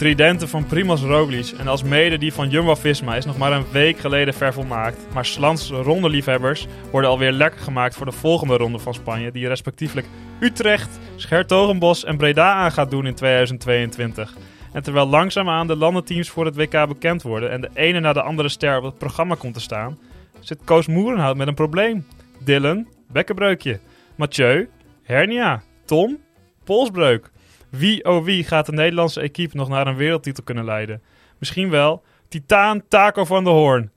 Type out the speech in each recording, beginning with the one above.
De tridenten van Primoz Roglic en als mede die van Jumbo-Visma is nog maar een week geleden vervolmaakt. Maar Slans rondeliefhebbers worden alweer lekker gemaakt voor de volgende ronde van Spanje. Die respectievelijk Utrecht, Schertogenbos en Breda aan gaat doen in 2022. En terwijl langzaamaan de landenteams voor het WK bekend worden en de ene na de andere ster op het programma komt te staan, zit Koos Moerenhout met een probleem. Dylan, bekkenbreukje. Mathieu, hernia. Tom, polsbreuk. Wie oh wie gaat de Nederlandse equipe nog naar een wereldtitel kunnen leiden? Misschien wel Titaan Taco van de Hoorn.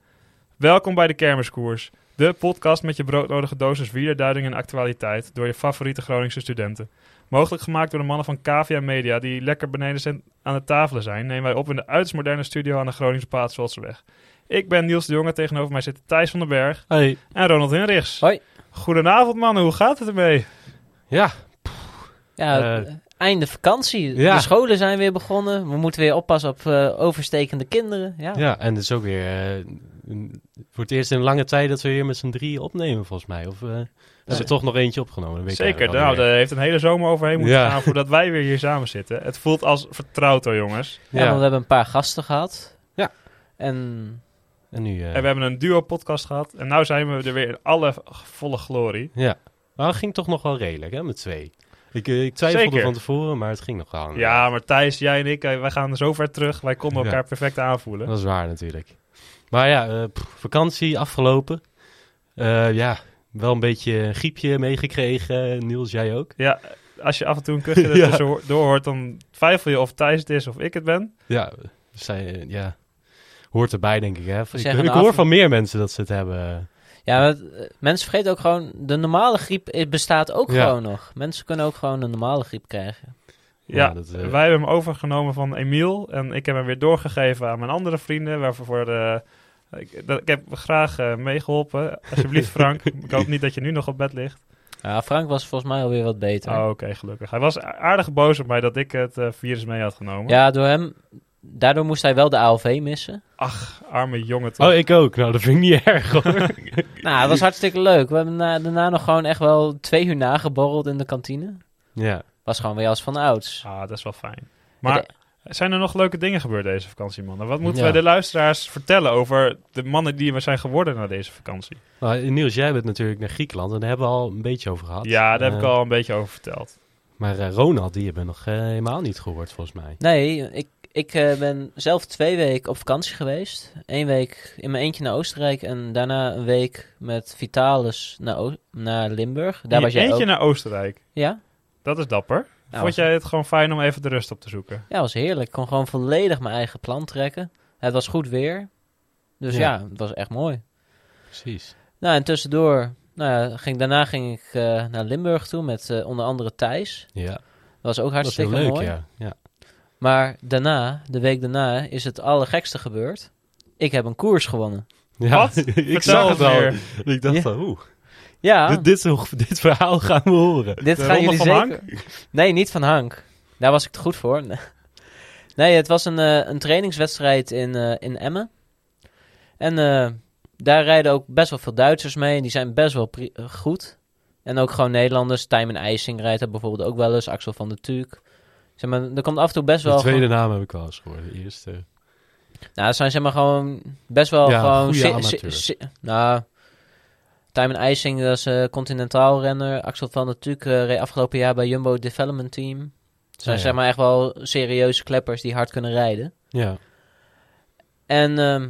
Welkom bij de Kermiskoers. De podcast met je broodnodige dosis wielerduiding en actualiteit door je favoriete Groningse studenten. Mogelijk gemaakt door de mannen van KVA Media die lekker beneden zijn aan de tafelen zijn, nemen wij op in de uiterst moderne studio aan de Groningse Paatswoldse Ik ben Niels de Jonge, tegenover mij zit Thijs van den Berg Hey. en Ronald Hinrichs. Hoi. Goedenavond mannen, hoe gaat het ermee? Ja, Ja, Eh, einde vakantie. ja. De scholen zijn weer begonnen. We moeten weer oppassen op eh, overstekende kinderen. Ja. ja, en het is ook weer eh, een- voor het eerst in een lange tijd dat we weer met z'n drieën opnemen, volgens mij. Of eh is er toch nog eentje opgenomen? Weet Zeker, nou, er heeft een hele zomer overheen moeten Ja. gaan voordat wij weer hier samen zitten. Het voelt als vertrouwd hoor jongens. Ja, Ja. want we hebben een paar gasten gehad. Ja. En En nu, eh, En we hebben een duo-podcast gehad. En nu zijn we er weer in alle volle glorie. ja. Maar het ging toch nog wel redelijk, hè, met twee. Ik, eh, ik twijfelde Zeker. van tevoren, maar het ging nog wel. Ja, maar Thijs, jij en ik, eh, wij gaan zo ver terug. Wij konden Ja. elkaar perfect aanvoelen. Dat is waar natuurlijk. Maar ja, eh, pff, vakantie afgelopen. Eh, ja, wel een beetje een griepje meegekregen. Niels, jij ook? Ja, als je af en toe een kuchje Ja. ertussen doorhoort, dan twijfel je of Thijs het is of ik het ben. Ja, zij, ja. hoort erbij denk ik. Hè? Ik, ik hoor van meer mensen dat ze het hebben. Ja, maar, eh, mensen vergeten ook gewoon, de normale griep eh, bestaat ook Ja. gewoon nog. Mensen kunnen ook gewoon een normale griep krijgen. Ja, Ja, dat, eh, wij hebben hem overgenomen van Emiel. En ik heb hem weer doorgegeven aan mijn andere vrienden. Waarvoor voor de, ik, dat, ik heb graag eh, meegeholpen. Alsjeblieft Frank. ik hoop niet dat je nu nog op bed ligt. Ja, Frank was volgens mij alweer wat beter. Oh, oké, gelukkig. Hij was aardig boos op mij dat ik het virus mee had genomen. Ja, door hem, daardoor moest hij wel de ALV missen. Ach, arme jongen toch. Oh, ik ook. Nou, dat vind ik niet erg hoor. Nou, het was hartstikke leuk. We hebben na- daarna nog gewoon echt wel twee uur nageborreld in de kantine. ja. Was gewoon weer als van ouds. Ah, dat is wel fijn. Maar zijn er nog leuke dingen gebeurd deze vakantie, mannen? Wat moeten Ja. wij de luisteraars vertellen over de mannen die we zijn geworden na deze vakantie? Nou, Niels, jij bent natuurlijk naar Griekenland en daar hebben we al een beetje over gehad. Ja, daar heb ik Eh, al een beetje over verteld. Maar eh, Ronald, die hebben we nog eh, helemaal niet gehoord volgens mij. Nee, ik, ik eh, ben zelf twee weken op vakantie geweest. Eén week in mijn eentje naar Oostenrijk en daarna een week met Vitalis naar, O- naar Limburg. Daar In was je jij eentje ook. naar Oostenrijk. Ja? Dat is dapper. Nou, Vond was, jij het gewoon fijn om even de rust op te zoeken? ja, was heerlijk. Ik kon gewoon volledig mijn eigen plan trekken. Het was goed weer. Dus Ja. ja, het was echt mooi. Precies. Nou, en tussendoor, nou ja, ging, daarna ging ik eh, naar Limburg toe met eh, onder andere Thijs. Ja, Dat was ook dat is heel hartstikke leuk, mooi. ja. ja. Maar daarna, de week daarna, is het allergekste gebeurd. Ik heb een koers gewonnen. Ja, Wat? ik zag het al. Ik dacht Ja. van, oeh, Ja, dit, dit, verhaal gaan we horen. dit De gaan jullie van zeker... Nee, niet van Hank. Daar was ik te goed voor. Nee, het was een, eh, een trainingswedstrijd in, eh, in Emmen. En eh, daar rijden ook best wel veel Duitsers mee. En die zijn best wel goed. En ook gewoon Nederlanders. Tijmen IJsing rijdt er bijvoorbeeld ook wel eens. Axel van der Tuuk. Zeg maar, er komt af en toe best De wel... tweede gewoon- naam heb ik wel eens gehoord. De eerste. Nou, het zijn zeg maar gewoon best wel Ja, gewoon... si- si- si- nou, Tijmen IJsing, dat is eh continentaal renner. Axel van der Tuuk eh, reed afgelopen jaar bij Jumbo Development Team. Het zijn Ja, ja. zeg maar echt wel serieuze kleppers die hard kunnen rijden. Ja. En ehm,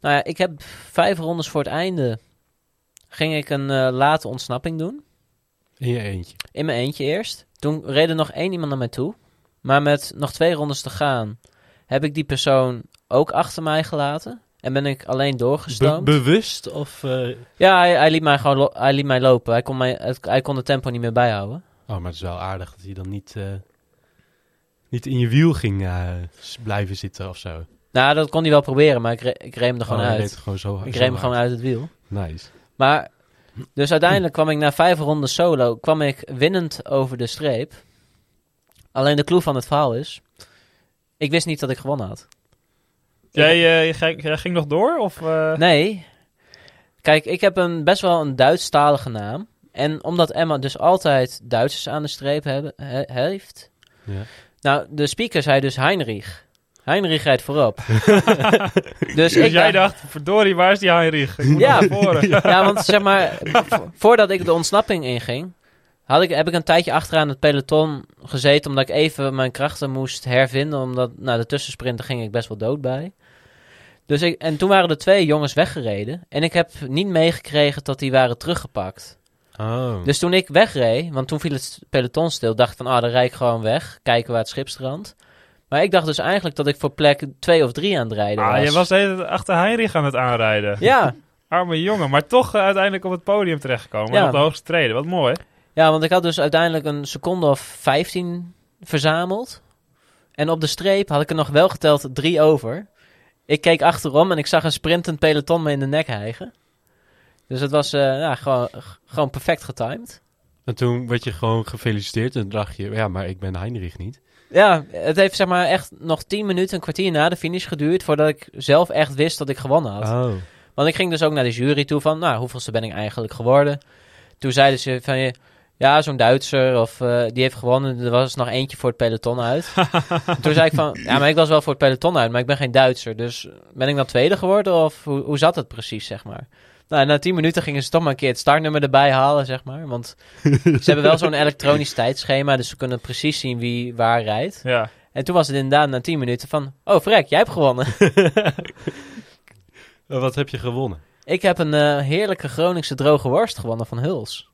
nou ja, ik heb vijf rondes voor het einde... ging ik een eh, late ontsnapping doen. In je eentje. In mijn eentje eerst. Toen reed er nog één iemand naar mij toe. Maar met nog twee rondes te gaan... heb ik die persoon ook achter mij gelaten. En ben ik alleen Be- doorgestoomd. bewust of... eh, Ja, hij, hij liet mij gewoon hij liet mij lopen. Hij kon, mij, het- hij kon de tempo niet meer bijhouden. Oh, maar het is wel aardig dat hij dan niet, eh, niet in je wiel ging eh, blijven zitten of zo. Nou, dat kon hij wel proberen, maar ik, re- ik er gewoon Oh, uit. gewoon zo Ik hard. gewoon uit het wiel. Nice. Maar, dus uiteindelijk kwam ik na vijf ronden solo, kwam ik winnend over de streep. Alleen de clue van het verhaal is, ik wist niet dat ik gewonnen had. Jij, eh, ging, jij ging nog door? Of, eh? Nee. Kijk, ik heb een, best wel een Duitsstalige naam. En omdat Emma dus altijd Duitsers aan de streep hebben, he- heeft, Ja. Nou, de speaker zei dus Heinrich. Heinrich rijdt voorop. dus Dus ik jij dacht, verdorie, waar is die Heinrich? Ik moet Ja. ja, want zeg maar, vo- voordat ik de ontsnapping inging, had ik, heb ik een tijdje achteraan het peloton gezeten, omdat ik even mijn krachten moest hervinden, omdat na de tussensprinten ging ik best wel dood bij. Dus ik, en toen waren er twee jongens weggereden en ik heb niet meegekregen dat die waren teruggepakt. Oh. Dus toen ik wegreed, want toen viel het peloton stil, dacht ik van, ah, dan rijd ik gewoon weg, kijken waar het schip strandt. Maar ik dacht dus eigenlijk dat ik voor plek twee of drie aan het rijden was. Ah, je was de tijd achter Heinrich aan het aanrijden. Ja, Arme jongen, maar toch eh, uiteindelijk op het podium terechtgekomen. Ja. Op de hoogste treden. Wat mooi. Ja, want ik had dus uiteindelijk een seconde of 15 verzameld. En op de streep had ik er nog wel geteld drie over. Ik keek achterom en ik zag een sprintend peloton me in de nek hijgen. Dus het was eh, ja, gewoon, gewoon perfect getimed. En toen werd je gewoon gefeliciteerd en dacht je, ja, maar ik ben Heinrich niet. Ja, het heeft zeg maar echt nog 10 minuten, een kwartier na de finish geduurd... voordat ik zelf echt wist dat ik gewonnen had. Oh. Want ik ging dus ook naar de jury toe van, nou, hoeveelste ben ik eigenlijk geworden? Toen zeiden ze van, je, ja, zo'n Duitser of eh, die heeft gewonnen. Er was nog eentje voor het peloton uit. Toen zei ik van, ja, maar ik was wel voor het peloton uit, maar ik ben geen Duitser. Dus ben ik dan tweede geworden of hoe, hoe zat het precies, zeg maar? Nou, na tien minuten gingen ze toch maar een keer het startnummer erbij halen, zeg maar. Want ze hebben wel zo'n elektronisch tijdschema, dus ze kunnen precies zien wie waar rijdt. Ja. En toen was het inderdaad na tien minuten van, oh, vrek, jij hebt gewonnen. Wat heb je gewonnen? Ik heb een eh, heerlijke Groningse droge worst gewonnen van Huls.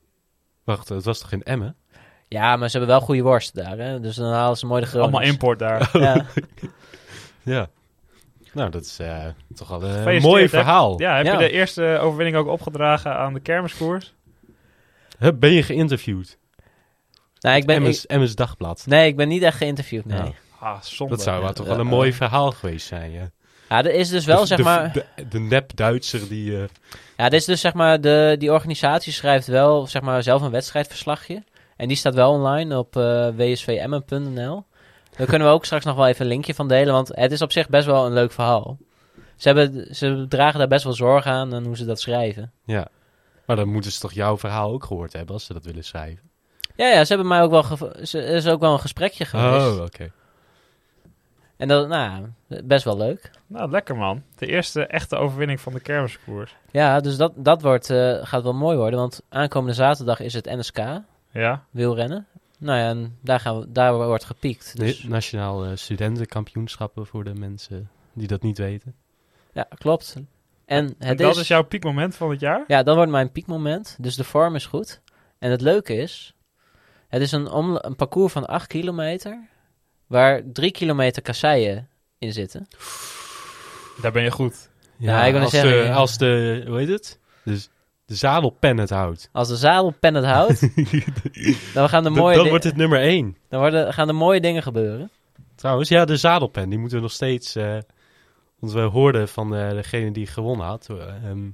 Wacht, het was toch in Emmen? Ja, maar ze hebben wel goede worst daar, hè? Dus dan halen ze mooi de Gronings. Allemaal import daar. Ja. Ja. Nou, dat is eh, toch al een mooi verhaal. Ja, heb Ja. je de eerste overwinning ook opgedragen aan de kermiskoers? Hup, Ben je geïnterviewd? Nou, ik ben, ik- Emmens Dagblad. nee, ik ben niet echt geïnterviewd, nee. Nou, Ah, zonde. dat zou wel toch wel een mooi verhaal geweest zijn, ja. Ja, er is dus wel, De- zeg de, maar... De, de nep-Duitser die... eh, Ja, dit is dus, zeg maar, de, die organisatie schrijft wel, zeg maar, zelf een wedstrijdverslagje. En die staat wel online op eh wsvmmen.nl. Daar kunnen we ook straks nog wel even een linkje van delen, want het is op zich best wel een leuk verhaal. Ze, hebben, ze dragen daar best wel zorg aan aan hoe ze dat schrijven. ja. Maar dan moeten ze toch jouw verhaal ook gehoord hebben als ze dat willen schrijven. Ja, ja, ze hebben mij ook wel... ze- Er is ook wel een gesprekje geweest. Oh, oké. En dat, nou, best wel leuk. Nou, lekker man. De eerste echte overwinning van de kermiskoers. Ja, dus dat, dat wordt, eh, gaat wel mooi worden. Want aankomende zaterdag is het NSK, Ja. wielrennen. Nou ja, en daar, gaan we, daar wordt gepiekt. Dus, De Nationaal eh, Studentenkampioenschappen voor de mensen die dat niet weten. ja, klopt. En En het dat is, is jouw piekmoment van het jaar? Ja, dat wordt mijn piekmoment. Dus de vorm is goed. En het leuke is, het is een, om, een parcours van 8 kilometer, waar 3 kilometer kasseien in zitten. Daar ben je goed. Ja, ik wou net als, zeggen, de, ja. als de, hoe heet het? Dus de zadelpen het houdt. Als de zadel pen het houdt, dan gaan de Dan- mooie, dan di- wordt het nummer één. dan worden, gaan er mooie dingen gebeuren. Trouwens, ja, de zadelpen, die moeten we nog steeds... eh want we hoorden van eh, degene die gewonnen had... eh, ehm,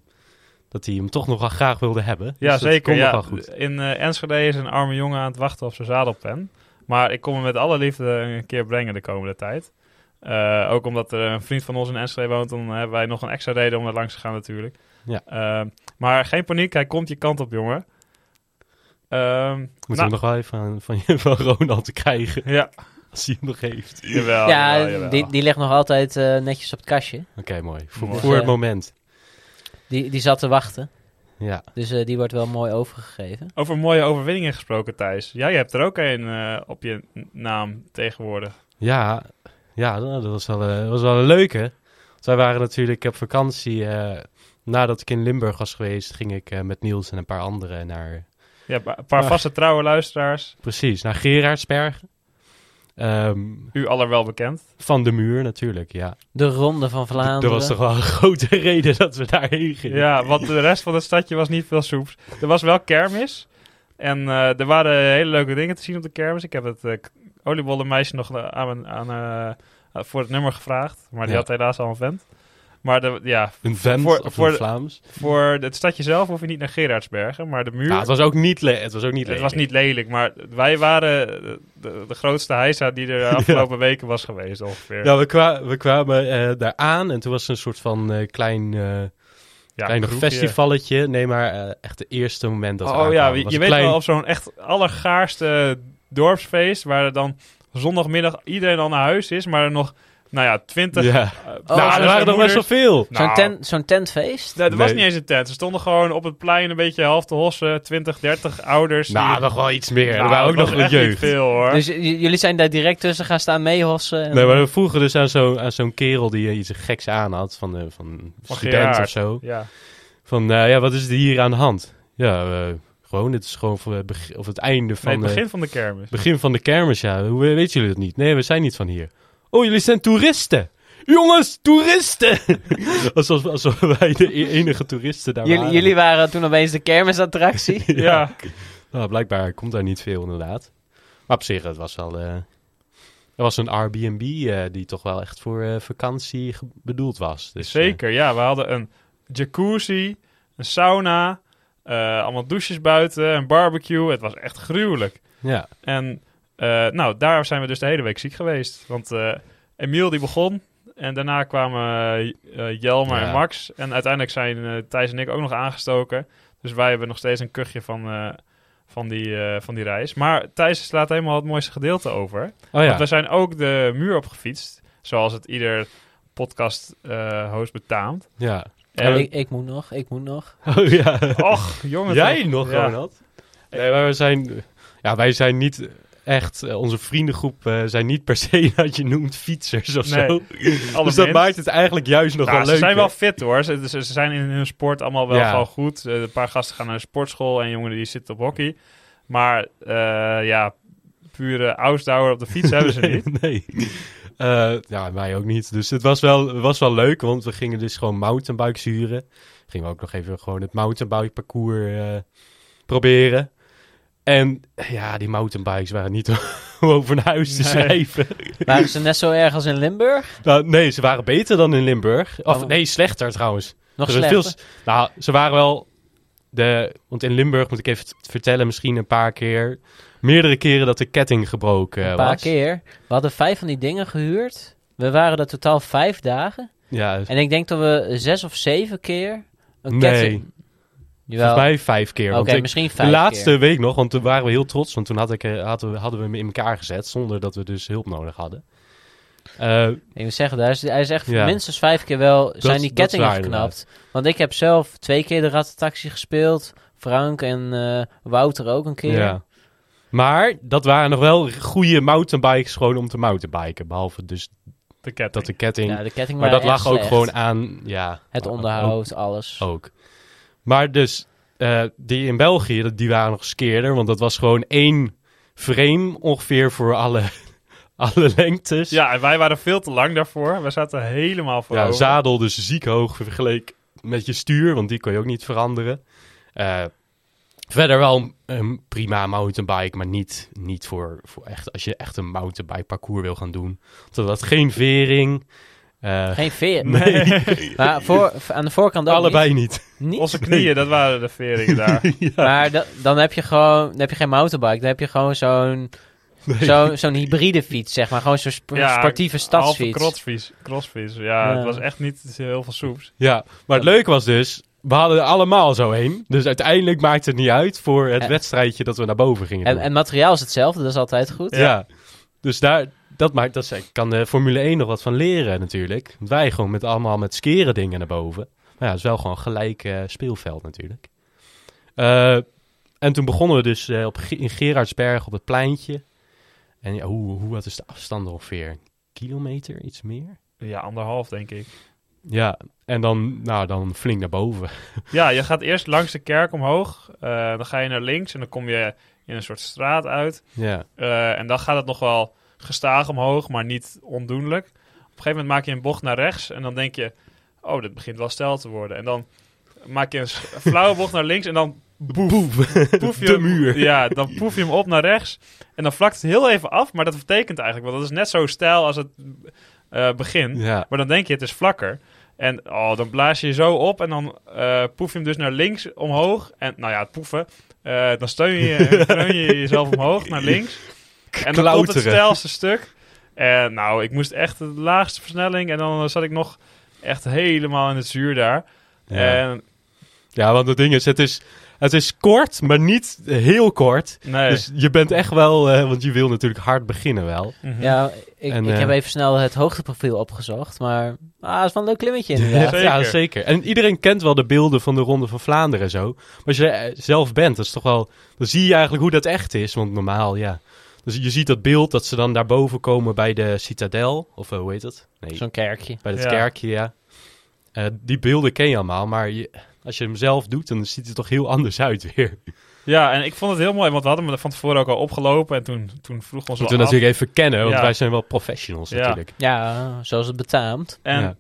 dat hij hem toch nog wel graag wilde hebben. Dus Ja, dat zeker. Ja. wel goed. In eh, Enschede is een arme jongen aan het wachten op zijn zadelpen. Maar ik kom hem met alle liefde een keer brengen de komende tijd. Eh, ook omdat er een vriend van ons in Enschede woont, dan hebben wij nog een extra reden om er langs te gaan natuurlijk. Ja. Eh, maar geen paniek, hij komt je kant op, jongen. Ehm, Moeten nou, we nog wel even aan, van, je- van Ronald te krijgen, Ja, als hij hem nog heeft. jawel. ja, jawel, jawel. Die, die ligt nog altijd eh, netjes op het kastje. Oké, mooi. Voor, Mooi. voor het Eh, moment. Die, die zat te wachten. Ja. Dus eh, die wordt wel mooi overgegeven. Over mooie overwinningen gesproken, Thijs. Jij hebt er ook een eh, op je naam tegenwoordig. Ja, ja dat was wel, eh, dat was wel een leuke. Want wij waren natuurlijk op vakantie. eh, nadat ik in Limburg was geweest, ging ik eh, met Niels en een paar anderen naar... Ja, een paar Maar- vaste trouwe luisteraars. Precies, naar Gerardsbergen. Ehm, U aller wel bekend. van de muur natuurlijk, ja. De Ronde van Vlaanderen. Er was toch wel een grote reden dat we daarheen gingen. Ja, want de rest van het stadje was niet veel soeps. Er was wel kermis. En eh, er waren hele leuke dingen te zien op de kermis. Ik heb het k- oliebollenmeisje nog aan, aan, eh, voor het nummer gevraagd. Maar die Ja. had helaas al een vent. Maar de, ja, Een vent Voor- of voor een de- Vlaams. voor het stadje zelf hoef je niet naar Gerardsbergen. Maar de muur... Ja, het was ook niet, le het was ook niet het lelijk. was niet lelijk, maar wij waren de, de, grootste heisa die er de afgelopen weken was geweest ongeveer. Ja, we, kwa we kwamen eh, daar aan en toen was een soort van eh, klein, eh Ja, klein festivalletje. Nee, maar echt het eerste moment dat we Oh ja, je weet klein- wel, op zo'n echt allergaarste dorpsfeest, waar er dan zondagmiddag iedereen al naar huis is, maar er nog, nou ja, twintig... Ja. eh, Oh, nou, er en waren nog best wel veel. Zo'n Nou, tent, zo'n tentfeest? Nee, er was niet eens een tent. Ze stonden gewoon op het plein een beetje half te hossen. 20, 30 ouders. Nou, die- nog wel iets meer. Nou, er waren ook dat nog een echt niet jeugd. veel hoor. Dus jullie zijn daar direct tussen gaan staan meehossen? en- Nee, maar we vroegen dus aan zo'n aan zo'n kerel die eh, iets geks aan had, van, eh, van Van student Gerard. of zo. ja. Van, eh, ja, wat is er hier aan de hand? Ja, eh, gewoon, dit is gewoon voor het, beg- of het einde van, Nee, het de, begin van de kermis. begin van de kermis, ja. Hoe weten jullie dat niet? Nee, we zijn niet van hier. Oh, jullie zijn toeristen! Jongens, toeristen! alsof, alsof wij de e- enige toeristen daar jullie, waren. jullie waren toen opeens de kermisattractie? Ja. Nou, blijkbaar komt daar niet veel inderdaad. Maar op zich, het was wel... eh er was een Airbnb eh, die toch wel echt voor eh, vakantie ge- bedoeld was. Dus, eh, Zeker, ja. We hadden een jacuzzi, een sauna, eh, allemaal douches buiten, een barbecue. Het was echt gruwelijk. ja, En nou, daar zijn we dus de hele week ziek geweest. Want eh Emiel die begon en daarna kwamen eh, eh, Jelmer Ja. en Max. En uiteindelijk zijn eh, Thijs en ik ook nog aangestoken. Dus wij hebben nog steeds een kuchje van, eh, van, die, eh, van die reis. Maar Thijs slaat helemaal het mooiste gedeelte over. oh ja. Want we zijn ook de muur opgefietst. Zoals het ieder podcast-host betaamt. ja. En, ik, ik moet nog, ik moet nog. Oh ja. och, jongen. Jij toch? nog, Ja. Ronald? Nee, maar we zijn... Ja, wij zijn niet echt... eh, onze vriendengroep eh, zijn niet per se dat je noemt fietsers of Nee, zo. Dus dat maakt het eigenlijk juist nog Nou, wel ze leuk. zijn wel fit hoor. Ze, ze, ze zijn in hun sport allemaal wel Ja. gewoon goed. Eh, een paar gasten gaan naar de sportschool en jongen die zitten op hockey. Maar eh, ja, pure ausdauer op de fiets hebben ze niet. nee. Ja, wij ook niet. Dus het was wel, was wel leuk, want we gingen dus gewoon mountainbikes huren. Gingen we ook nog even gewoon het mountainbike parcours proberen. En ja, die mountainbikes waren niet om over naar huis te Nee. schrijven. Waren ze net zo erg als in Limburg? Nou, nee, ze waren beter dan in Limburg. Of Oh. nee, slechter trouwens. Nog Er was slechter? veel nou, ze waren wel... De, want in Limburg, moet ik even vertellen, misschien een paar keer... Meerdere keren dat de ketting gebroken Een eh, paar was. keer. We hadden vijf van die dingen gehuurd. We waren er totaal vijf dagen. Ja, En ik denk dat we zes of zeven keer een Nee. ketting... volgens mij vijf keer. Oké, misschien de vijf laatste keer. week nog, want toen waren we heel trots. Want toen had ik, eh, hadden, we, hadden we hem in elkaar gezet, zonder dat we dus hulp nodig hadden. Eh, Ik moet zeggen, daar is, hij is echt Ja. minstens vijf keer wel zijn die dat kettingen waar, geknapt. Want ik heb zelf twee keer de rattentaxi gespeeld. Frank en eh, Wouter ook een keer. ja. Maar dat waren nog wel goede mountainbikes gewoon om te mountainbiken. Behalve dus De ketting. dat de ketting... Ja, de ketting maar dat lag ook gewoon aan... Ja, Het ook- onderhoud, alles. Ook. Maar dus, eh, die in België, die waren nog skeerder. Want dat was gewoon één frame ongeveer voor alle, alle lengtes. Ja, en wij waren veel te lang daarvoor. We zaten helemaal voor. Ja, zadel dus ziek hoog vergeleken met je stuur, want die kon je ook niet veranderen. Eh, verder wel een, prima mountainbike, maar niet, niet voor, voor echt, als je echt een mountainbike parcours wil gaan doen. Want dat had geen vering. Eh, Geen veer. nee, Maar voor, aan de voorkant ook allebei niet. Onze knieën, dat waren de veringen daar. ja, Maar da- dan heb je gewoon, dan heb je geen mountainbike. Dan heb je gewoon zo'n nee. zo, zo'n hybride fiets, zeg maar. Gewoon zo'n sp- Ja, sportieve stadsfiets. crossfiets. crossfiets. Ja, Ja. het was echt niet heel veel soeps. Ja, maar het leuke was dus, we hadden er allemaal zo heen. Dus uiteindelijk maakte het niet uit voor het En- wedstrijdje dat we naar boven gingen En, doen. en materiaal is hetzelfde, dat is altijd goed. Ja. Dus daar, dat maakt, dat is- kan de Formule 1 nog wat van leren natuurlijk. Want wij gewoon met allemaal met skeren dingen naar boven. Maar ja, het is wel gewoon gelijk eh, speelveld natuurlijk. Eh, en toen begonnen we dus eh, op, in Gerardsberg op het pleintje. En ja, hoe, hoe wat is de afstand ongeveer? Kilometer, iets meer? Ja, anderhalf denk ik. Ja, en dan, nou, dan flink naar boven. Ja, je gaat eerst langs de kerk omhoog. eh, dan ga je naar links en dan kom je in een soort straat uit. Ja, Eh, en dan gaat het nog wel gestaag omhoog, maar niet ondoenlijk. Op een gegeven moment maak je een bocht naar rechts en dan denk je... Oh, dit begint wel stijl te worden. En dan maak je een flauwe bocht naar links en dan boef, poef je de hem, muur. Ja, dan poef je hem op naar rechts. En dan vlakt het heel even af, maar dat betekent eigenlijk... Want dat is net zo stijl als het eh, begin. Ja, Maar dan denk je, het is vlakker. En oh, dan blaas je je zo op en dan eh, poef je hem dus naar links omhoog. En nou ja, het poefen. eh, dan steun je- steun je jezelf omhoog naar links. En dan komt het stijlste stuk. En nou, ik moest echt de laagste versnelling. En dan zat ik nog echt helemaal in het zuur daar. Ja. En Ja, want het ding is, het is... Het is kort, maar niet heel kort. Nee. Dus je bent echt wel, eh, want je wil natuurlijk hard beginnen wel. Mhm. Ja, ik, En, ik heb eh, even snel het hoogteprofiel opgezocht, maar ah, het is wel een leuk klimmetje inderdaad. Zeker. Ja, zeker. En iedereen kent wel de beelden van de Ronde van Vlaanderen en zo. Maar als je zelf bent, dat is toch wel... Dan zie je eigenlijk hoe dat echt is. Want normaal, ja... Dus je ziet dat beeld dat ze dan daarboven komen bij de Citadel. Of eh, hoe heet dat? Nee, Zo'n kerkje. bij het Ja. kerkje, ja. Eh, die beelden ken je allemaal, maar je, als je hem zelf doet, dan ziet het toch heel anders uit weer. Ja, en ik vond het heel mooi, want we hadden hem er van tevoren ook al opgelopen. En toen, toen vroeg ons Moeten wel we af. natuurlijk even kennen, want Ja. wij zijn wel professionals Ja. natuurlijk. Ja, zoals het betaamt. En Ja.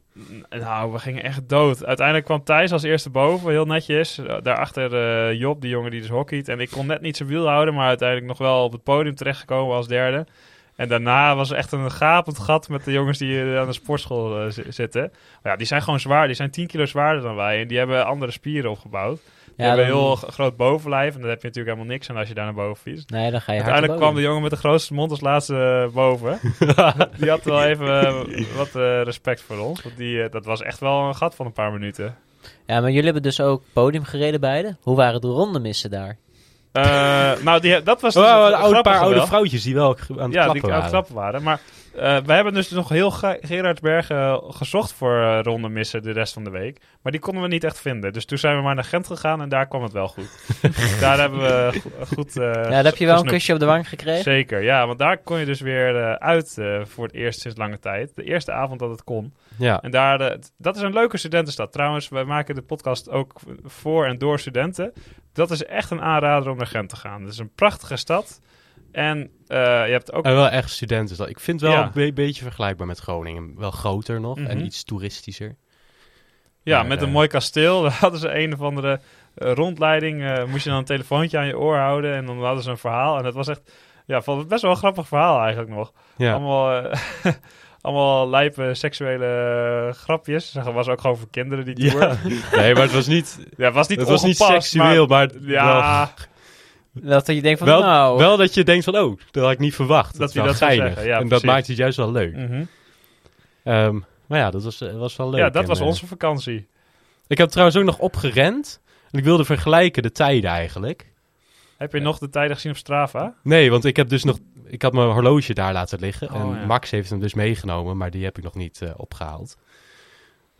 Nou, we gingen echt dood. Uiteindelijk kwam Thijs als eerste boven, heel netjes. Daarachter eh Job, die jongen die dus hockeyt. En ik kon net niet zijn wiel houden, maar uiteindelijk nog wel op het podium terechtgekomen als derde. En daarna was echt een gapend gat met de jongens die eh, aan de sportschool eh, zi- zitten. Maar ja, die zijn gewoon zwaar. Die zijn 10 kilo zwaarder dan wij. En die hebben andere spieren opgebouwd. Die Ja, hebben een heel groot bovenlijf. En daar heb je natuurlijk helemaal niks aan als je daar naar boven fietst. Nee, dan ga je hard Uiteindelijk kwam de jongen met de grootste mond als laatste eh, boven. die had wel even eh, wat eh, respect voor ons. Want die, dat was echt wel een gat van een paar minuten. Ja, maar jullie hebben dus ook podium gereden beide. Hoe waren de rondemissen daar? Eh, nou, die, dat was dus Oh, het een oude, paar oude vrouwtjes die wel aan het Ja, klappen die aan waren. het klappen waren. Maar eh, we hebben dus nog heel Ge- Gerardsbergen gezocht voor eh ronde missen de rest van de week. Maar die konden we niet echt vinden. Dus toen zijn we maar naar Gent gegaan en daar kwam het wel goed. daar hebben we go- goed eh, ja, daar heb je wel een kusje op de wang gekregen. Zeker, ja. Want daar kon je dus weer eh, uit eh, voor het eerst sinds lange tijd. De eerste avond dat het kon. Ja. En daar, eh, dat is een leuke studentenstad. Trouwens, wij maken de podcast ook voor en door studenten. Dat is echt een aanrader om naar Gent te gaan. Het is een prachtige stad. En eh, je hebt ook... En wel echt studenten. Ik vind het wel Ja. een be- beetje vergelijkbaar met Groningen. Wel groter nog Mhm. en iets toeristischer. ja, maar, met een eh, mooi kasteel. Daar hadden ze een of andere eh, rondleiding. moest je dan een telefoontje aan je oor houden. En dan hadden ze een verhaal. En dat was echt... Ja, vond het best wel een grappig verhaal eigenlijk nog. Ja. Allemaal... Allemaal lijpe seksuele eh, grapjes. Dat was ook gewoon voor kinderen die tour. Ja. Nee, maar het was niet, Ja, het was niet het was niet seksueel, maar, maar- ja, Dat je denkt van, wel, nou... wel dat je denkt van, oh, dat had ik niet verwacht. Dat is hij dat zou geinig. zeggen, ja, en dat maakt het juist wel leuk. mhm. Ehm, maar ja, dat was, eh, was wel leuk. ja, dat En, was eh, onze vakantie. Ik heb trouwens ook nog opgerend. En ik wilde vergelijken de tijden eigenlijk. Heb je nog de tijden gezien op Strava? Nee, want ik heb dus nog... Ik had mijn horloge daar laten liggen. Oh, en ja. Max heeft hem dus meegenomen, maar die heb ik nog niet eh, opgehaald.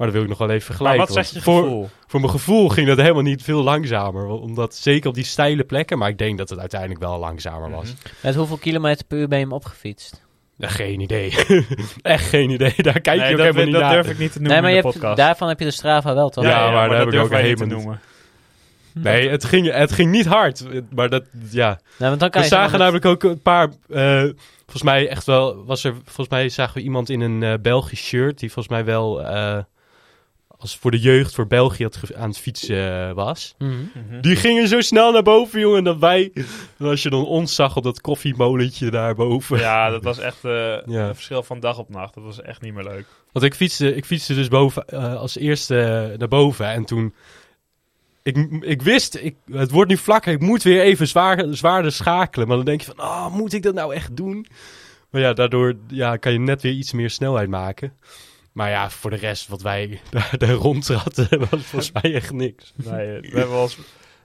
Maar dat wil ik nog wel even Maar vergelijken. wat zegt je voor, voor mijn gevoel ging dat helemaal niet veel langzamer. Omdat zeker op die steile plekken, maar ik denk dat het uiteindelijk wel langzamer was. Mhm. Met hoeveel kilometer per uur ben je hem opgefietst? Ja, geen idee. Echt geen idee. Daar kijk je Nee, ook dat, helemaal dat niet naar. durf ik niet te noemen nee, maar in je hebt, daarvan heb je de Strava wel, toch? Ja, maar daar heb dat ik ook niet te helemaal noemen. Nee, het ging, het ging niet hard. Maar dat, ja. Nee, want dan kan We je zagen maar namelijk ook een paar. eh, volgens mij echt wel. Was er, volgens mij zagen we iemand in een eh, Belgisch shirt. Die volgens mij wel. eh, als voor de jeugd voor België aan het fietsen eh, was. Mhm. Mhm. Die gingen zo snel naar boven, jongen. Dat wij. En als je dan ons zag op dat koffiemolentje daarboven. Ja, dat was echt eh, Ja. een verschil van dag op nacht. Dat was echt niet meer leuk. Want ik fietste, ik fietste dus boven, eh, als eerste naar boven. En toen. Ik, ik wist, ik, het wordt nu vlakker. Ik moet weer even zwaar, zwaarder schakelen. Maar dan denk je van, oh, moet ik dat nou echt doen? Maar ja, daardoor ja, kan je net weer iets meer snelheid maken. Maar ja, voor de rest, wat wij daar, daar rondtratten, was volgens mij echt niks. Nee, we hebben eens-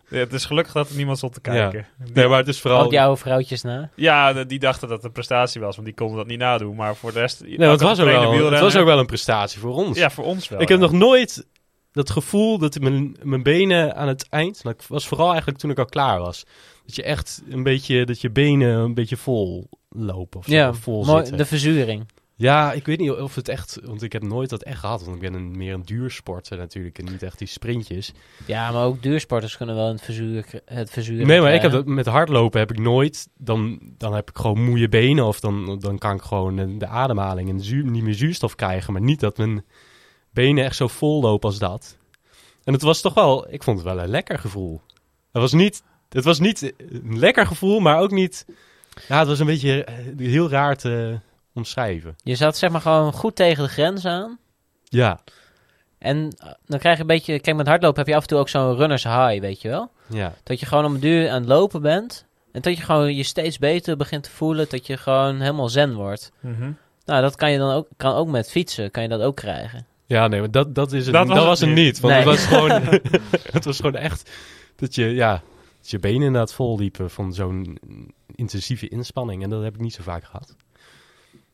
Ja, het is gelukkig dat er niemand stond te Ja. kijken. Nee, maar het is vooral... Ook die oude vrouwtjes na. Ja, die dachten dat het een prestatie was, want die konden dat niet nadoen. Maar voor de rest... nee, het was, ook wel, het was ook wel een prestatie voor ons. Ja, voor ons wel. ik heb ja. nog nooit dat gevoel dat mijn, mijn benen aan het eind... Dat was vooral eigenlijk toen ik al klaar was. Dat je echt een beetje... Dat je benen een beetje vol lopen of zo, Ja, of vol zitten. de verzuring. Ja, ik weet niet of het echt... Want ik heb nooit dat echt gehad. Want ik ben een, meer een duursporter natuurlijk. En niet echt die sprintjes. Ja, maar ook duursporters kunnen wel het verzuren, het verzuren Nee, maar ik heb dat, met hardlopen heb ik nooit. Dan, dan heb ik gewoon moeie benen. Of dan, dan kan ik gewoon de ademhaling en zuur, niet meer zuurstof krijgen. Maar niet dat mijn benen echt zo vol lopen als dat. En het was toch wel. Ik vond het wel een lekker gevoel. Het was niet. Het was niet een lekker gevoel, maar ook niet. Ja, het was een beetje eh, heel raar te omschrijven. Je zat zeg maar gewoon goed tegen de grens aan. Ja, En eh, dan krijg je een beetje... Kijk, met hardlopen heb je af en toe ook zo'n runners high, weet je wel? ja. Dat je gewoon om een duur aan het lopen bent. En dat je gewoon je steeds beter begint te voelen. Dat je gewoon helemaal zen wordt. Mhm. Nou, dat kan je dan ook, kan ook met fietsen, kan je dat ook krijgen. Ja, nee, maar dat, dat is het. Dat Dat was het het niet. niet. Want Nee. het was gewoon. het was gewoon echt. Dat je, ja. dat je benen inderdaad vol liepen van zo'n intensieve inspanning. En dat heb ik niet zo vaak gehad.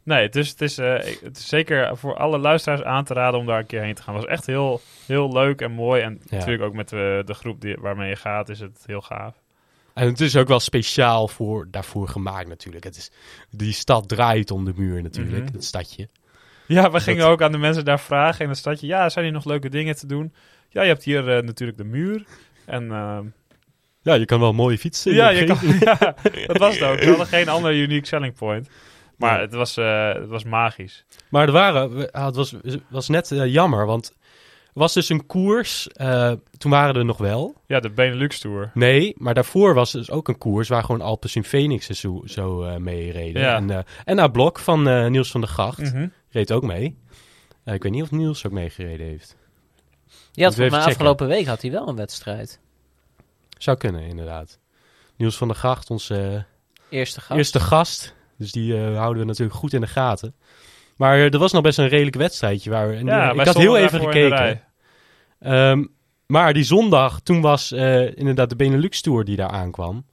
Nee, dus het is, eh, het is zeker voor alle luisteraars aan te raden om daar een keer heen te gaan. Het was echt heel, heel leuk en mooi. En Ja. natuurlijk ook met de, de groep die, waarmee je gaat is het heel gaaf. En het is ook wel speciaal voor, daarvoor gemaakt natuurlijk. Het is, die stad draait om de muur natuurlijk, Mhm. het stadje. Ja, we gingen ook aan de mensen daar vragen in het stadje. Ja, zijn hier nog leuke dingen te doen? Ja, je hebt hier eh, natuurlijk de muur. En ehm, Ja, je kan wel mooie fietsen. ja, je kan, ja, dat was het ook. We hadden geen andere unique selling point. Maar het, was, eh, het was magisch. Maar er waren, ah, het was, was net eh, jammer, want er was dus een koers. eh, toen waren er nog wel. Ja, de Benelux Tour. Nee, maar daarvoor was dus ook een koers waar gewoon Alpes in Phoenix en zo, zo eh, mee reden. Ja. En, eh en naar Blok van eh, Niels van der Gacht Mhm. reed ook mee. Eh, ik weet niet of Niels ook meegereden heeft. Even checken. afgelopen week had hij wel een wedstrijd. Zou kunnen, inderdaad. Niels van der Gacht, onze Eerste gast. eerste gast. Dus die eh, houden we natuurlijk goed in de gaten. Maar eh, er was nog best een redelijk wedstrijdje. Waar we, en, Ja, eh, ik had heel even gekeken. Ehm, maar die zondag, toen was eh, inderdaad de Benelux Tour die daar aankwam.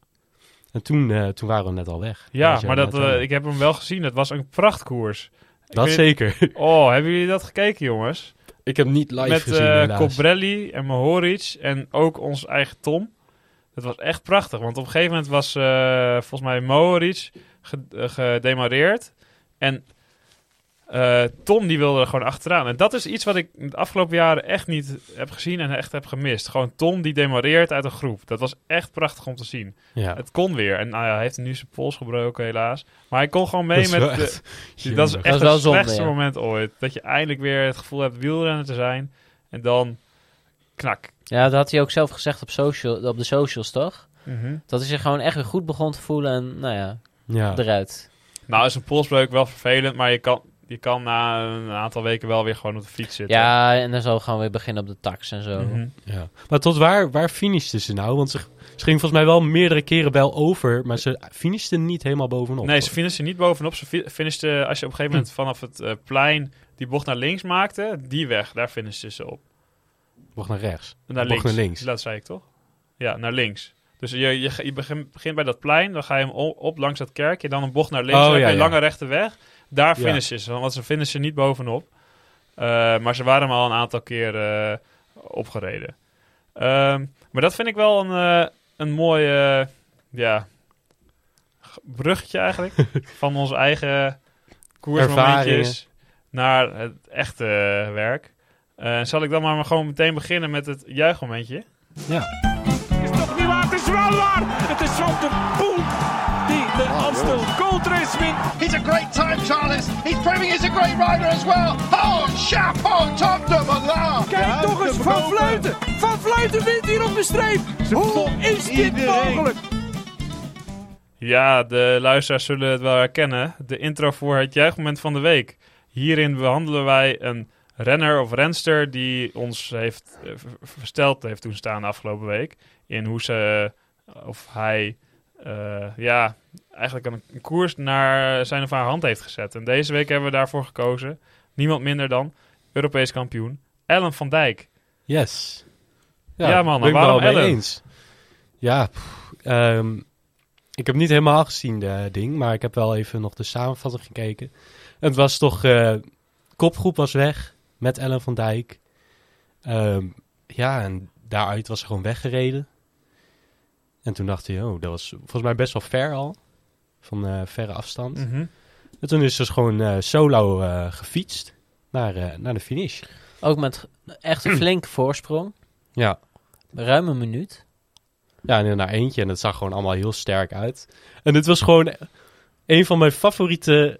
En toen, eh, toen waren we net al weg. Ja, maar dat, ik heb hem wel gezien. Het was een prachtkoers. Dat weet- zeker. Oh, hebben jullie dat gekeken, jongens? ik heb niet live Met gezien, helaas. Cobrelli en Mohoric en ook ons eigen Tom. Het was echt prachtig, want op een gegeven moment was eh, volgens mij Mohoric gedemareerd. En eh, Tom die wilde er gewoon achteraan. En dat is iets wat ik de afgelopen jaren echt niet heb gezien en echt heb gemist. Gewoon Tom die demareert uit een groep. Dat was echt prachtig om te zien. Ja. Het kon weer. En nou ja, hij heeft nu zijn pols gebroken helaas. Maar hij kon gewoon mee Dat is met... de- dat is echt is wel het zonde, slechtste ja. moment ooit. Dat je eindelijk weer het gevoel hebt wielrenner te zijn. En dan knak. Ja, dat had hij ook zelf gezegd op, social, op de socials, toch? Mhm. Dat hij zich gewoon echt weer goed begon te voelen en nou ja, Ja. eruit. Nou is een polsbreuk wel vervelend. Maar je kan, je kan na een aantal weken wel weer gewoon op de fiets zitten. Ja, en dan zal gewoon weer beginnen op de tax en zo. Mhm. Ja. Maar tot waar, waar finishten ze nou? Want ze, ze gingen volgens mij wel meerdere keren wel over, maar ze finishten niet helemaal bovenop. Nee, ze finishten niet bovenop. Ze fi- finishten, als je op een gegeven moment vanaf het eh, plein die bocht naar links maakte, die weg, daar finishten ze op. Mocht naar rechts. Naar Bocht links. naar links. Dat zei ik toch? Ja, naar links. Dus je, je, je begint, begint bij dat plein, dan ga je hem op langs dat kerkje, dan een bocht naar links, Oh, dan heb ja, je een ja. lange rechte weg. Daar finishen ze, want ze finishen niet bovenop. Eh, maar ze waren hem al een aantal keer eh, opgereden. Ehm, maar dat vind ik wel een, eh, een mooi ja, bruggetje eigenlijk. van onze eigen koersmomentjes naar het echte werk. Zal ik dan maar gewoon meteen beginnen met het juichmomentje? Ja. Van de Poel die de Amstel Gold Race wint. He's a great time, Charles. He's proving he's a great rider as well. Oh, chapeau, top de Malin. Kijk toch eens, Van Vleuten! Van Vleuten wint hier op de streep! Hoe is dit mogelijk? Ja, de luisteraars zullen het wel herkennen. De intro voor het juichmoment van de week. Hierin behandelen wij een renner of renster die ons heeft eh, ver- versteld heeft toen staan de afgelopen week. In hoe ze, of hij, eh, ja, eigenlijk een, een koers naar zijn of haar hand heeft gezet. En deze week hebben we daarvoor gekozen. Niemand minder dan Europees kampioen Ellen van Dijk. Yes. Ja, man, ben ik waarom Ellen? eens. Ja, pff, ehm, ik heb niet helemaal gezien de ding, maar ik heb wel even nog de samenvatting gekeken. Het was toch, eh, kopgroep was weg met Ellen van Dijk. Ehm, ja, en daaruit was ze gewoon weggereden. En toen dacht hij, oh, dat was volgens mij best wel ver al. Van eh, verre afstand. Mhm. En toen is ze dus gewoon eh, solo eh, gefietst naar, eh, naar de finish. Ook met echt een flinke voorsprong. Ja. Ruim een minuut. Ja, en naar eentje. En het zag gewoon allemaal heel sterk uit. En het was gewoon een van mijn favoriete...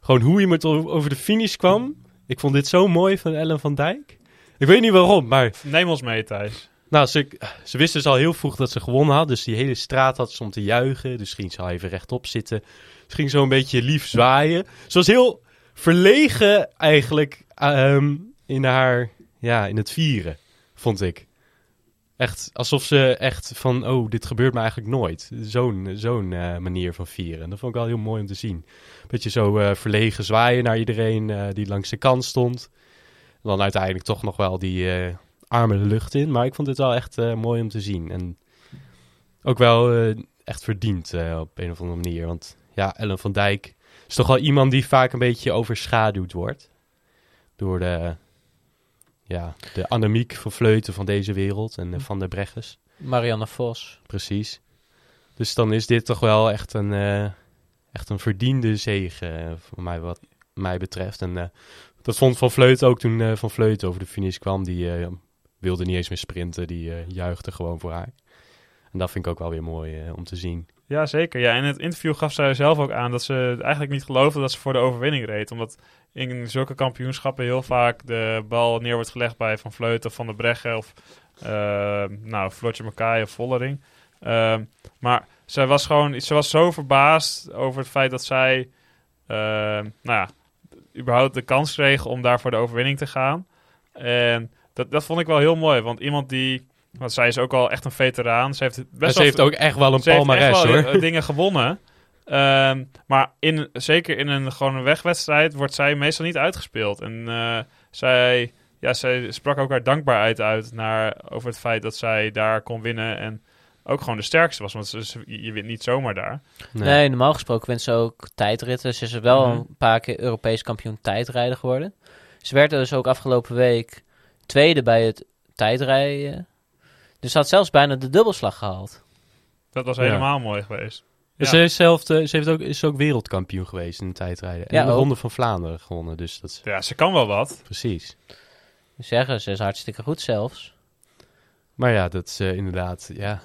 Gewoon hoe iemand o- over de finish kwam. Ik vond dit zo mooi van Ellen van Dijk. Ik weet niet waarom, maar... Neem ons mee, Thijs. Nou, ze, ze dus al heel vroeg dat ze gewonnen had. Dus die hele straat had ze om te juichen. Dus ging ze al even rechtop zitten. Ze ging zo een beetje lief zwaaien. Ze was heel verlegen eigenlijk ehm, in haar... Ja, in het vieren, vond ik. Echt alsof ze echt van, oh, dit gebeurt me eigenlijk nooit. Zo'n zo'n eh, manier van vieren. En dat vond ik wel heel mooi om te zien. Beetje zo eh, verlegen zwaaien naar iedereen eh, die langs de kant stond. Dan uiteindelijk toch nog wel die armen de lucht in. Maar ik vond dit wel echt eh, mooi om te zien. En ook wel eh, echt verdiend eh, op een of andere manier. Want ja, Ellen van Dijk is toch wel iemand die vaak een beetje overschaduwd wordt. Door de, ja, de Annemiek van Vleuten van deze wereld en van de Bregges. Marianne Vos. Precies. Dus dan is dit toch wel echt een, echt een verdiende zege eh, voor mij wat mij betreft. En dat vond Van Vleuten ook toen Van Vleuten over de finish kwam. Die wilde niet eens meer sprinten, die eh, juichte gewoon voor haar. En dat vind ik ook wel weer mooi eh, om te zien. Ja, zeker. Ja, in het interview gaf zij zelf ook aan dat ze eigenlijk niet geloofde dat ze voor de overwinning reed. Omdat in zulke kampioenschappen heel vaak de bal neer wordt gelegd bij Van Vleuten, Van der Breggen of eh, nou, Floortje Makai of Vollering. Ehm, maar zij was gewoon, ze was zo verbaasd over het feit dat zij, ehm, nou ja, überhaupt de kans kreeg om daar voor de overwinning te gaan. En dat, dat vond ik wel heel mooi, want iemand die, want zij is ook al echt een veteraan. Ze heeft best ze wel heeft ook echt wel een wel, hoor. eh, dingen gewonnen. Ehm, maar in, zeker in een gewoon een wegwedstrijd wordt zij meestal niet uitgespeeld. En eh, zij, ja, zij sprak ook haar dankbaarheid uit naar, over het feit dat zij daar kon winnen. En ook gewoon de sterkste was. Want ze, ze- je wint niet zomaar daar. Nee. normaal gesproken wint ze ook tijdritten. Ze is er wel Mhm. een paar keer Europees kampioen tijdrijden geworden. Ze werd dus ook afgelopen week tweede bij het tijdrijden. Dus ze had zelfs bijna de dubbelslag gehaald. Dat was Ja. helemaal mooi geweest. Ja. Ze, is zelf, eh, ze heeft ook, is ook wereldkampioen geweest in de tijdrijden. En Ja, de. Ronde van Vlaanderen gewonnen, dus dat Ja, ze kan wel wat. precies. Zeggen, ze is hartstikke goed zelfs. Maar ja, dat is eh, inderdaad, ja.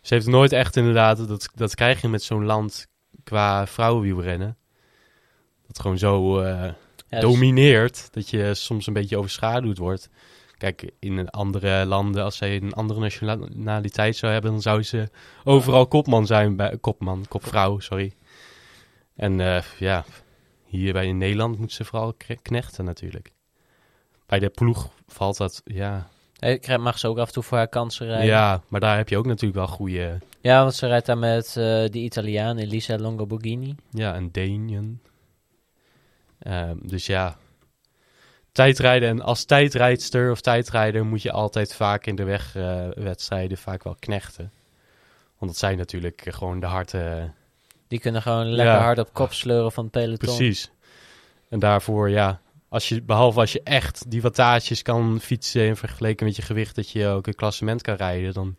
Ze heeft nooit echt inderdaad, dat, dat krijg je met zo'n land qua vrouwenwielrennen. Dat gewoon zo eh, Ja, dus- domineert, dat je soms een beetje overschaduwd wordt. Kijk, in andere landen, als zij een andere nationaliteit zou hebben, dan zou ze overal kopman zijn, bij, kopman, kopvrouw, sorry. En eh, ja, hier bij in Nederland moet ze vooral knechten natuurlijk. Bij de ploeg valt dat, ja, Ik krijg- mag ze ook af en toe voor haar kansen rijden. ja, maar daar heb je ook natuurlijk wel goede, Ja, want ze rijdt daar met eh die Italiaan Elisa Longoborghini. ja, een Deenien. Ehm, dus ja, tijdrijden en als tijdrijdster of tijdrijder moet je altijd vaak in de wegwedstrijden vaak wel knechten. Want dat zijn natuurlijk eh, gewoon de harde, Die kunnen gewoon lekker Ja. hard op kop sleuren van het peloton. precies. En daarvoor, ja, als je, behalve als je echt die wattages kan fietsen in vergeleken met je gewicht, dat je ook een klassement kan rijden, dan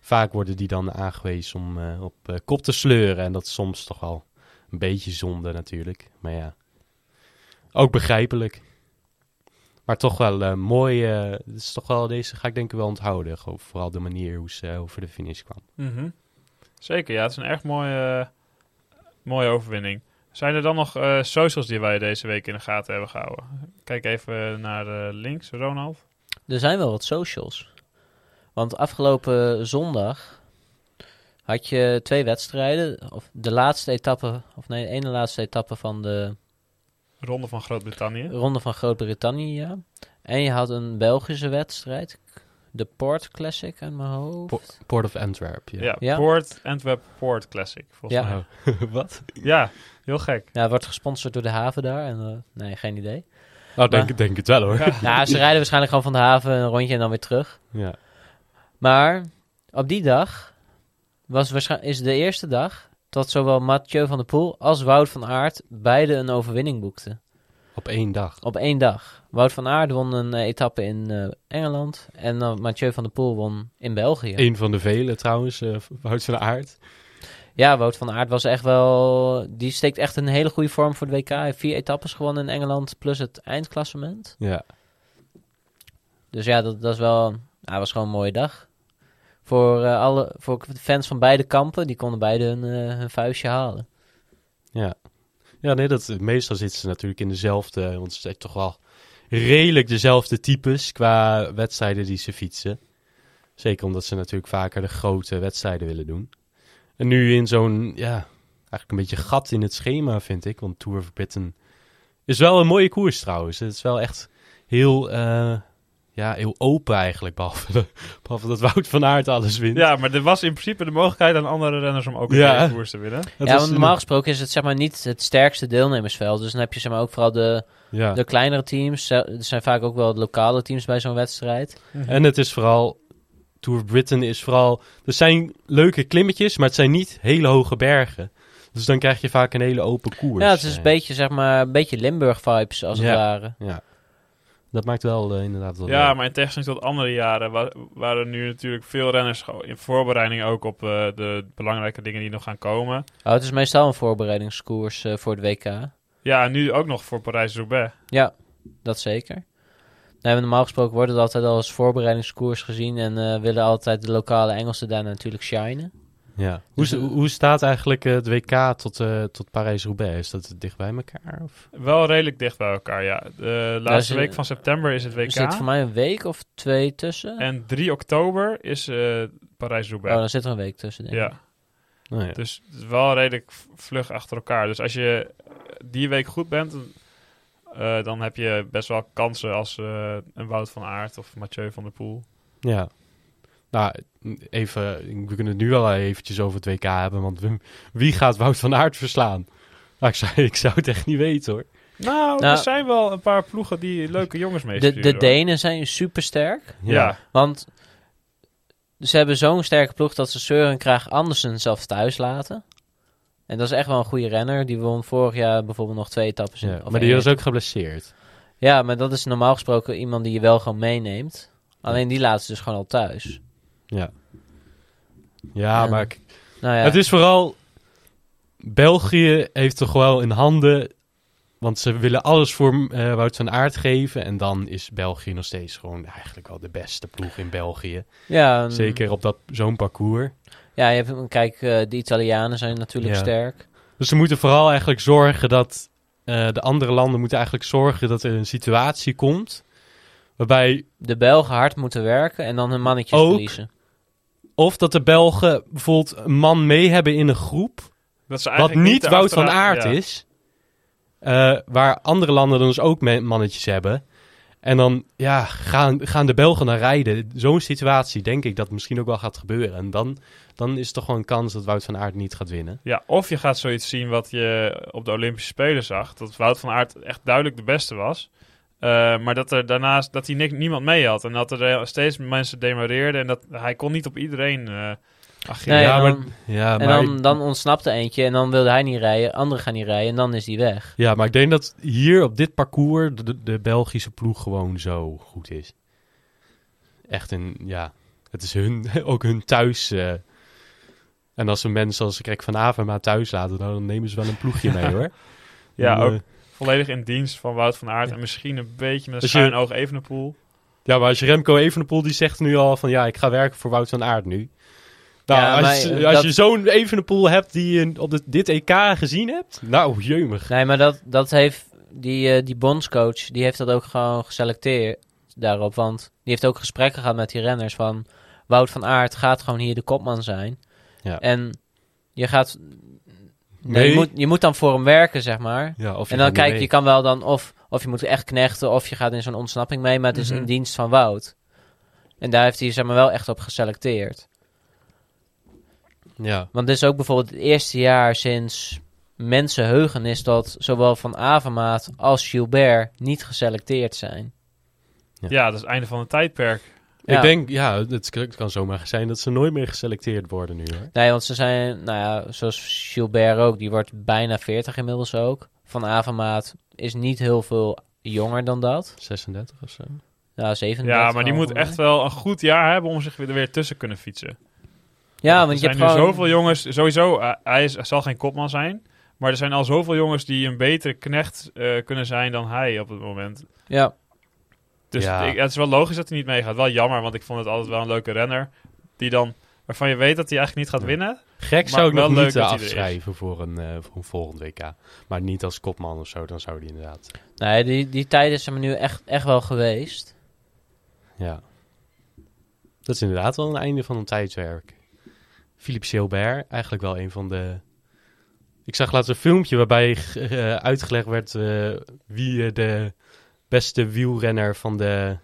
vaak worden die dan aangewezen om eh, op eh, kop te sleuren. En dat is soms toch wel een beetje zonde natuurlijk. Maar ja, ook begrijpelijk. Maar toch wel eh, mooi. eh, het is toch wel, deze ga ik denk ik wel onthouden. Gewoon vooral de manier hoe ze over de finish kwam. Mhm. Zeker, ja. Het is een echt mooie, mooie overwinning. Zijn er dan nog eh, socials die wij deze week in de gaten hebben gehouden? Kijk even naar eh, links, Ronald. Er zijn wel wat socials. Want afgelopen zondag had je twee wedstrijden. Of de laatste etappe, of nee, de ene laatste etappe van de Ronde van Groot-Brittannië. Ronde van Groot-Brittannië. ja. En je had een Belgische wedstrijd. De Port Classic aan mijn hoofd. Po- Port of Antwerp. Ja. Ja, Ja. Port, Antwerp Port Classic. Volgens Ja. mij. Wat? Ja, heel gek. Ja, het wordt gesponsord door de haven daar. En, eh, nee, geen idee. Oh, denk, Maar- denk het wel hoor. Ja. Nou, ze rijden waarschijnlijk gewoon van de haven een rondje en dan weer terug. Ja. Maar op die dag was waarschijn- is de eerste dag dat zowel Mathieu van der Poel als Wout van Aert beide een overwinning boekten. Op één dag. Op één dag. Wout van Aert won een eh, etappe in eh, Engeland en eh, Mathieu van der Poel won in België. Eén van de vele trouwens, eh Wout van Aert. Ja, Wout van Aert was echt wel... Die steekt echt een hele goede vorm voor de WK. Hij heeft vier etappes gewonnen in Engeland plus het eindklassement. Ja. Dus ja, dat, dat is wel... Ja, was gewoon een mooie dag. Voor, eh, alle, voor fans van beide kampen, die konden beide hun, eh, hun vuistje halen. Ja. Ja, nee, dat, meestal zitten ze natuurlijk in dezelfde, want ze zijn toch wel redelijk dezelfde types qua wedstrijden die ze fietsen. Zeker omdat ze natuurlijk vaker de grote wedstrijden willen doen. En nu in zo'n, ja, eigenlijk een beetje gat in het schema vind ik, want Tour of Britain is wel een mooie koers trouwens. Het is wel echt heel, eh, ja, heel open eigenlijk, behalve, de- behalve dat Wout van Aert alles wint. Ja, maar er was in principe de mogelijkheid aan andere renners om ook een Ja. te winnen. Dat ja, want normaal gesproken is het zeg maar niet het sterkste deelnemersveld. Dus dan heb je zeg maar ook vooral de, ja. de kleinere teams. Er zijn vaak ook wel lokale teams bij zo'n wedstrijd. En het is vooral Tour of Britain is vooral... Er zijn leuke klimmetjes, maar het zijn niet hele hoge bergen. Dus dan krijg je vaak een hele open koers. Ja, het is een beetje, zeg maar, een beetje Limburg-vibes, als Ja. het ware. Ja. Dat maakt wel eh, inderdaad wel... Ja, maar in tegenstelling tot andere jaren wa- waren nu natuurlijk veel renners in voorbereiding ook op eh, de belangrijke dingen die nog gaan komen. Oh, het is meestal een voorbereidingskoers eh, voor het WK. Ja, en nu ook nog voor Parijs-Roubaix. Ja, dat zeker. Nee, maar normaal gesproken wordt het altijd al als voorbereidingskoers gezien en eh, willen altijd de lokale Engelsen daar natuurlijk shinen. Ja. Hoe, Dus, is- hoe staat eigenlijk eh, het WK tot, eh, tot Parijs-Roubaix? Is dat dicht bij elkaar? Of? Wel redelijk dicht bij elkaar, ja. De laatste week van september is het Er zit voor WK. mij een week of twee tussen. En 3 oktober is eh oh, Parijs-Roubaix. dan zit er een week tussen, denk ik. ja, Oh, ja. dus het is wel redelijk vlug achter elkaar. Dus als je die week goed bent, eh, dan heb je best wel kansen als eh, een Wout van Aert of Mathieu van der Poel. Ja. Nou, even, we kunnen het nu wel eventjes over het WK hebben, want wie, wie gaat Wout van Aert verslaan? Nou, ik, zou, ik zou het echt niet weten hoor. Nou, Nou- er zijn wel een paar ploegen die leuke jongens De, meesturen. de hoor. Denen zijn super sterk. Ja. Want ze hebben zo'n sterke ploeg dat ze Søren Kraag Andersen zelfs thuis laten. En dat is echt wel een goede renner. Die won vorig jaar bijvoorbeeld nog twee etappes. in- Ja, maar die was ook geblesseerd. Ja, maar dat is normaal gesproken iemand die je wel gewoon meeneemt. Alleen die laat ze dus gewoon al thuis. Ja. Ja, En- maar ik- Nou ja, het is vooral... België heeft toch wel in handen... Want ze willen alles voor eh, Wout van Aert geven. En dan is België nog steeds gewoon eigenlijk wel de beste ploeg in België. ja, Zeker op dat zo'n parcours. Ja, je hebt, kijk, eh, de Italianen zijn natuurlijk Ja. sterk. Dus ze moeten vooral eigenlijk zorgen dat... eh, de andere landen moeten eigenlijk zorgen dat er een situatie komt... Waarbij De Belgen hard moeten werken en dan hun mannetjes Ook. verliezen. Of dat de Belgen bijvoorbeeld een man mee hebben in een groep. Dat ze Wat niet te Wout van Aert ja. is. eh, waar andere landen dan dus ook mannetjes hebben. En dan ja, gaan, gaan de Belgen dan rijden. Zo'n situatie denk ik dat misschien ook wel gaat gebeuren. En dan, dan is er toch gewoon een kans dat Wout van Aert niet gaat winnen. Ja, of je gaat zoiets zien wat je op de Olympische Spelen zag. Dat Wout van Aert echt duidelijk de beste was. Eh, maar dat er daarnaast dat hij ni- niemand mee had. En dat er eh, steeds mensen demareerden. En dat hij kon niet op iedereen eh ageren. Nee, ja, en maar, dan- ja, en maar, dan, dan ontsnapte eentje en dan wilde hij niet rijden, anderen gaan niet rijden en dan is hij weg. ja, maar ik denk dat hier op dit parcours de, de, Belgische ploeg gewoon zo goed is. Echt een, ja, het is hun, ook hun thuis. eh. en als ze mensen als Greg van Averma thuis laten, dan nemen ze wel een ploegje mee hoor. Ja, ook volledig in dienst van Wout van Aert. Ja. En misschien een beetje met een Als je- schuin oog Evenepoel. Ja, maar als je Remco Evenepoel, die zegt nu al van ja, ik ga werken voor Wout van Aert nu. Nou, Ja, als, maar, eh, als dat- je zo'n Evenepoel hebt die je op de, dit EK gezien hebt, nou, jeumig. Nee, maar dat, dat heeft die, eh, die bondscoach, die heeft dat ook gewoon geselecteerd daarop. Want die heeft ook gesprekken gehad met die renners van Wout van Aert gaat gewoon hier de kopman zijn. Ja. En je gaat... Nee. Je, moet, je moet dan voor hem werken, zeg maar. Ja, of En dan kijk, mee. je kan wel dan of, of je moet echt knechten of je gaat in zo'n ontsnapping mee, maar het is Mhm. in dienst van Wout. En daar heeft hij zeg maar wel echt op geselecteerd. Ja, Want dit is ook bijvoorbeeld het eerste jaar sinds mensenheugenis dat zowel Van Avermaat als Gilbert niet geselecteerd zijn. Ja. Ja, dat is het einde van het tijdperk. Ik denk, ja, het kan zomaar zijn dat ze nooit meer geselecteerd worden nu hoor. Nee, want ze zijn, nou ja, zoals Gilbert ook, die wordt bijna 40 inmiddels ook. Van Avermaat is niet heel veel jonger dan dat. 36 of zo. Ja, 37. Ja, maar die moet echt wel een goed jaar hebben om zich weer, er weer tussen kunnen fietsen. Ja, er want je zijn hebt nu gewoon... zoveel jongens. Sowieso, eh, hij, is, hij zal geen kopman zijn. Maar er zijn al zoveel jongens die een betere knecht eh, kunnen zijn dan hij op het moment. Ja, Dus Ja. ik, het is wel logisch dat hij niet meegaat. Wel jammer, want ik vond het altijd wel een leuke renner. Die dan, waarvan je weet dat hij eigenlijk niet gaat Ja. winnen. Gek zou ik wel nog leuk niet dat hij is. afschrijven voor een, eh, voor een volgend WK. Maar niet als kopman of zo, dan zou die inderdaad. nee, die, die tijd is er nu echt, echt wel geweest. Ja. Dat is inderdaad wel een einde van een tijdwerk. Philippe Gilbert, eigenlijk wel een van de... Ik zag laatst een filmpje waarbij eh, uitgelegd werd eh, wie de beste wielrenner van de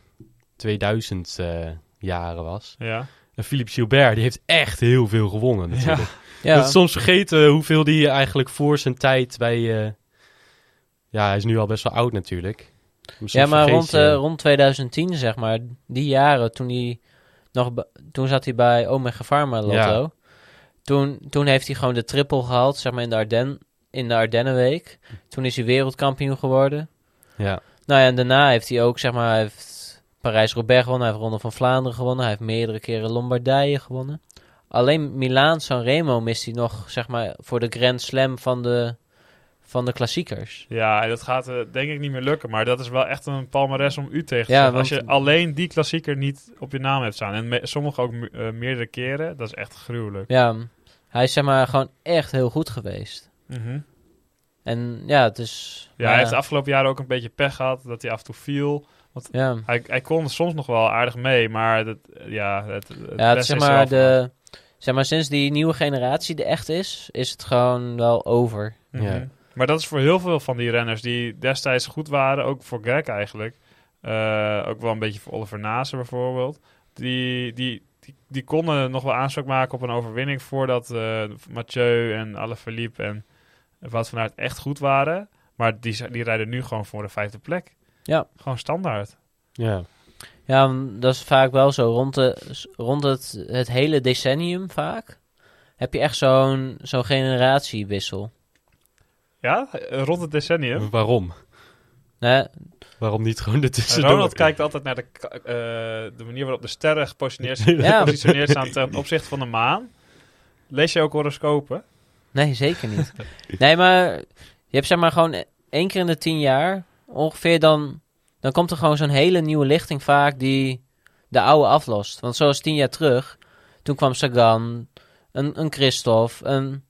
2000 eh, jaren was. Ja. En Philippe Gilbert, die heeft echt heel veel gewonnen natuurlijk. Ja, Dat is soms vergeten hoeveel die eigenlijk voor zijn tijd bij... eh, ja, hij is nu al best wel oud natuurlijk. Ja maar rond, je- eh, rond 2010, zeg maar, die jaren toen hij nog toen zat hij bij Omega Pharma Lotto. Ja. Toen, toen heeft hij gewoon de triple gehaald, zeg maar in de, Arden, in de Ardennenweek. Toen is hij wereldkampioen geworden. Ja. Nou ja, en daarna heeft hij ook, zeg maar, hij heeft Parijs-Roubaix gewonnen, hij heeft Ronde van Vlaanderen gewonnen, hij heeft meerdere keren Lombardije gewonnen. Alleen Milaan Sanremo mist hij nog, zeg maar, voor de Grand Slam van de, van de klassiekers. Ja, en dat gaat eh, denk ik niet meer lukken. Maar dat is wel echt een palmares om u tegen te Ja. Als je alleen die klassieker niet op je naam hebt staan. En me- sommige ook me- eh, meerdere keren. Dat is echt gruwelijk. Ja, hij is, zeg maar, gewoon echt heel goed geweest. Mhm. En ja, het is... Ja, maar hij heeft de afgelopen jaren ook een beetje pech gehad. Dat hij af en toe viel. ja. Hij, hij kon soms nog wel aardig mee. Maar dat, ja, het, het Ja, het, zeg is maar, de, zeg maar, sinds die nieuwe generatie er echt is, is het gewoon wel over. Mhm. Ja. Maar dat is voor heel veel van die renners die destijds goed waren, ook voor Greg eigenlijk. Eh, ook wel een beetje voor Oliver Nase bijvoorbeeld. Die, die, die, die konden nog wel aanspraak maken op een overwinning voordat eh, Mathieu en Alaphilippe en Wout van Aert echt goed waren. Maar die, die rijden nu gewoon voor de vijfde plek. Ja. Gewoon standaard. Ja. Ja, dat is vaak wel zo. Rond, de, rond het, het hele decennium vaak heb je echt zo'n zo'n generatiewissel. Ja, rond het decennium. Waarom? Nee, Waarom niet gewoon En ertussendoor? Ronald kijkt altijd naar de, eh, de manier waarop de sterren gepositioneerd, Ja. gepositioneerd staan ten opzichte van de maan. Lees je ook horoscopen? Nee, zeker niet. nee, maar je hebt zeg maar gewoon één keer in de tien jaar ongeveer dan... Dan komt er gewoon zo'n hele nieuwe lichting vaak die de oude aflost. Want zoals tien jaar terug, toen kwam Sagan, een, een Christophe, een...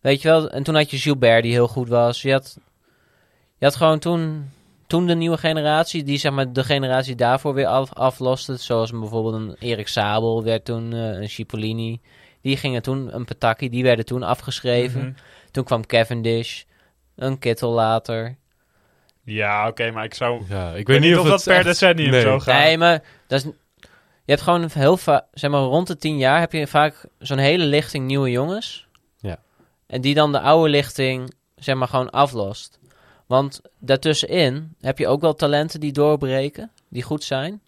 Weet je wel, en toen had je Gilbert die heel goed was. Je had, je had gewoon toen, toen de nieuwe generatie, die zeg maar de generatie daarvoor weer af, afloste. Zoals bijvoorbeeld een Erik Sabel werd toen, eh, een Cipollini. Die gingen toen, een Pataki, die werden toen afgeschreven. Mhm. Toen kwam Cavendish, een Kittel later. Ja, oké, maar ik zou... Ja, ik Ik weet niet of dat het per echt- decennium Nee. zo gaat. Nee, maar dat is, je hebt gewoon heel vaak, zeg maar rond de tien jaar heb je vaak zo'n hele lichting nieuwe jongens. Ja. En die dan de oude lichting, zeg maar, gewoon aflost. Want daartussenin heb je ook wel talenten die doorbreken, die goed zijn.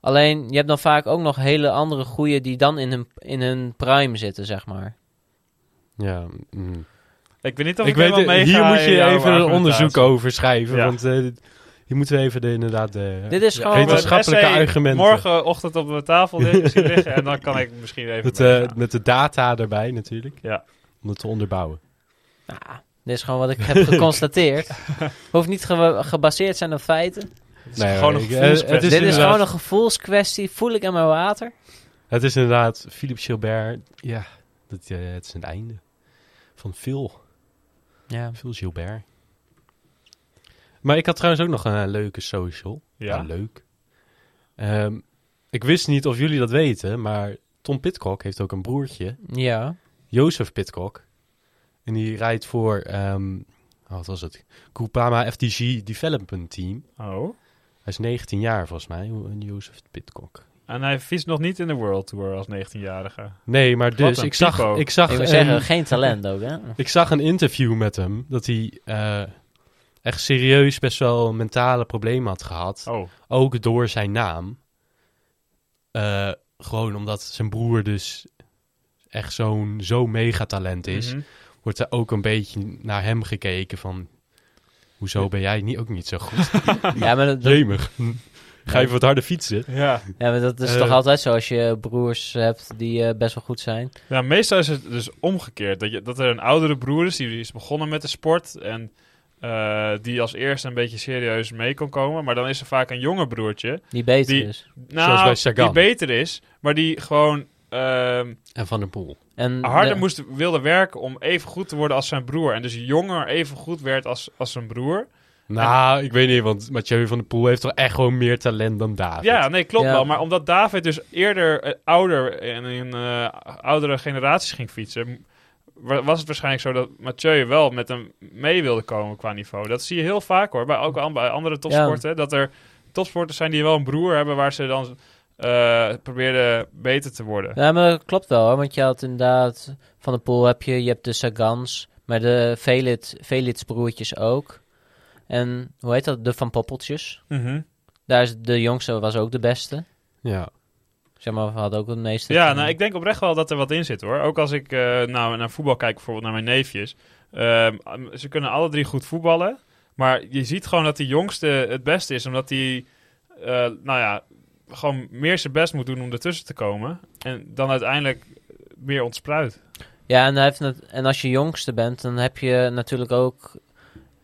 Alleen, je hebt dan vaak ook nog hele andere goeie die dan in hun, in hun prime zitten, zeg maar. Ja, mm. Ik weet niet of ik ik, weet hier moet je even een onderzoek over schrijven, Ja. want eh, hier moeten we even de, inderdaad de Dit is gewoon... wetenschappelijke argumenten. morgenochtend op mijn tafel liggen, en dan kan ik misschien even... met, eh, meegaan. met de data erbij natuurlijk, Ja. om het te onderbouwen. Nou, dit is gewoon wat ik heb geconstateerd. Hoeft niet ge- gebaseerd zijn op feiten. Het is Nee, gewoon een ik- eh, gevoelskwestie. het is Dit is gewoon een gevoelskwestie. Voel ik aan mijn water? Het is inderdaad Philippe Gilbert, ja, dat, het is een einde van Phil, Ja. Phil Gilbert. Maar ik had trouwens ook nog een eh, leuke social. Ja. Nou, leuk. Ehm, ik wist niet of jullie dat weten, maar Tom Pitcock heeft ook een broertje, Ja. Jozef Pitcock. En die rijdt voor, ehm, wat was het? Groupama FDG Development Team. Oh. Hij is 19 jaar volgens mij, Jozef Pitcock. En hij fietst nog niet in de World Tour als 19-jarige. Nee, maar dus ik zag, ik zag Ik een- zeggen, geen talent ook, hè? Ik zag een interview met hem dat hij eh, echt serieus best wel mentale problemen had gehad. Oh. Ook door zijn naam. Eh, gewoon omdat zijn broer dus echt zo'n zo megatalent is. Mhm. Wordt er ook een beetje naar hem gekeken van... Hoezo ben jij niet, ook niet zo goed? Ja, maar dat, Jemig. Ga je wat harder fietsen? Ja. ja, maar dat is Eh. toch altijd zo als je broers hebt die eh, best wel goed zijn. ja, meestal is het dus omgekeerd. Dat, je, dat er een oudere broer is, die is begonnen met de sport. En eh, die als eerste een beetje serieus mee kon komen. Maar dan is er vaak een jonger broertje. Die beter Die- is. Nou, bij Sagan. die beter is. Maar die gewoon ehm, En Van der Poel. En harder de- moest, wilde werken om even goed te worden als zijn broer. En dus jonger even goed werd als, als zijn broer. Nou, ik weet niet, want Mathieu van der Poel heeft toch echt gewoon meer talent dan David. Ja, nee, klopt Ja. wel. Maar omdat David dus eerder eh, ouder en in eh, oudere generaties ging fietsen, wa- was het waarschijnlijk zo dat Mathieu wel met hem mee wilde komen qua niveau. Dat zie je heel vaak hoor, bij, ook bij andere topsporten. Dat er topsporters zijn die wel een broer hebben waar ze dan eh probeerden beter te worden. Ja, maar dat klopt wel, hoor. Want je had inderdaad... Van de Poel heb je, je hebt de Sagans, maar de Velits, Velits broertjes ook. En hoe heet dat? De Van Poppeltjes. Mhm. Daar is de jongste was ook de beste. Ja. Zeg maar, we hadden ook het meeste... Ja, nou, ik denk oprecht wel dat er wat in zit hoor. Ook als ik eh, nou, naar voetbal kijk, bijvoorbeeld naar mijn neefjes. Ehm, ze kunnen alle drie goed voetballen. Maar je ziet gewoon dat die jongste het beste is, omdat hij, eh, nou ja, gewoon meer zijn best moet doen om ertussen te komen. En dan uiteindelijk meer ontspruit. Ja, en, hij heeft net, en als je jongste bent, dan heb je natuurlijk ook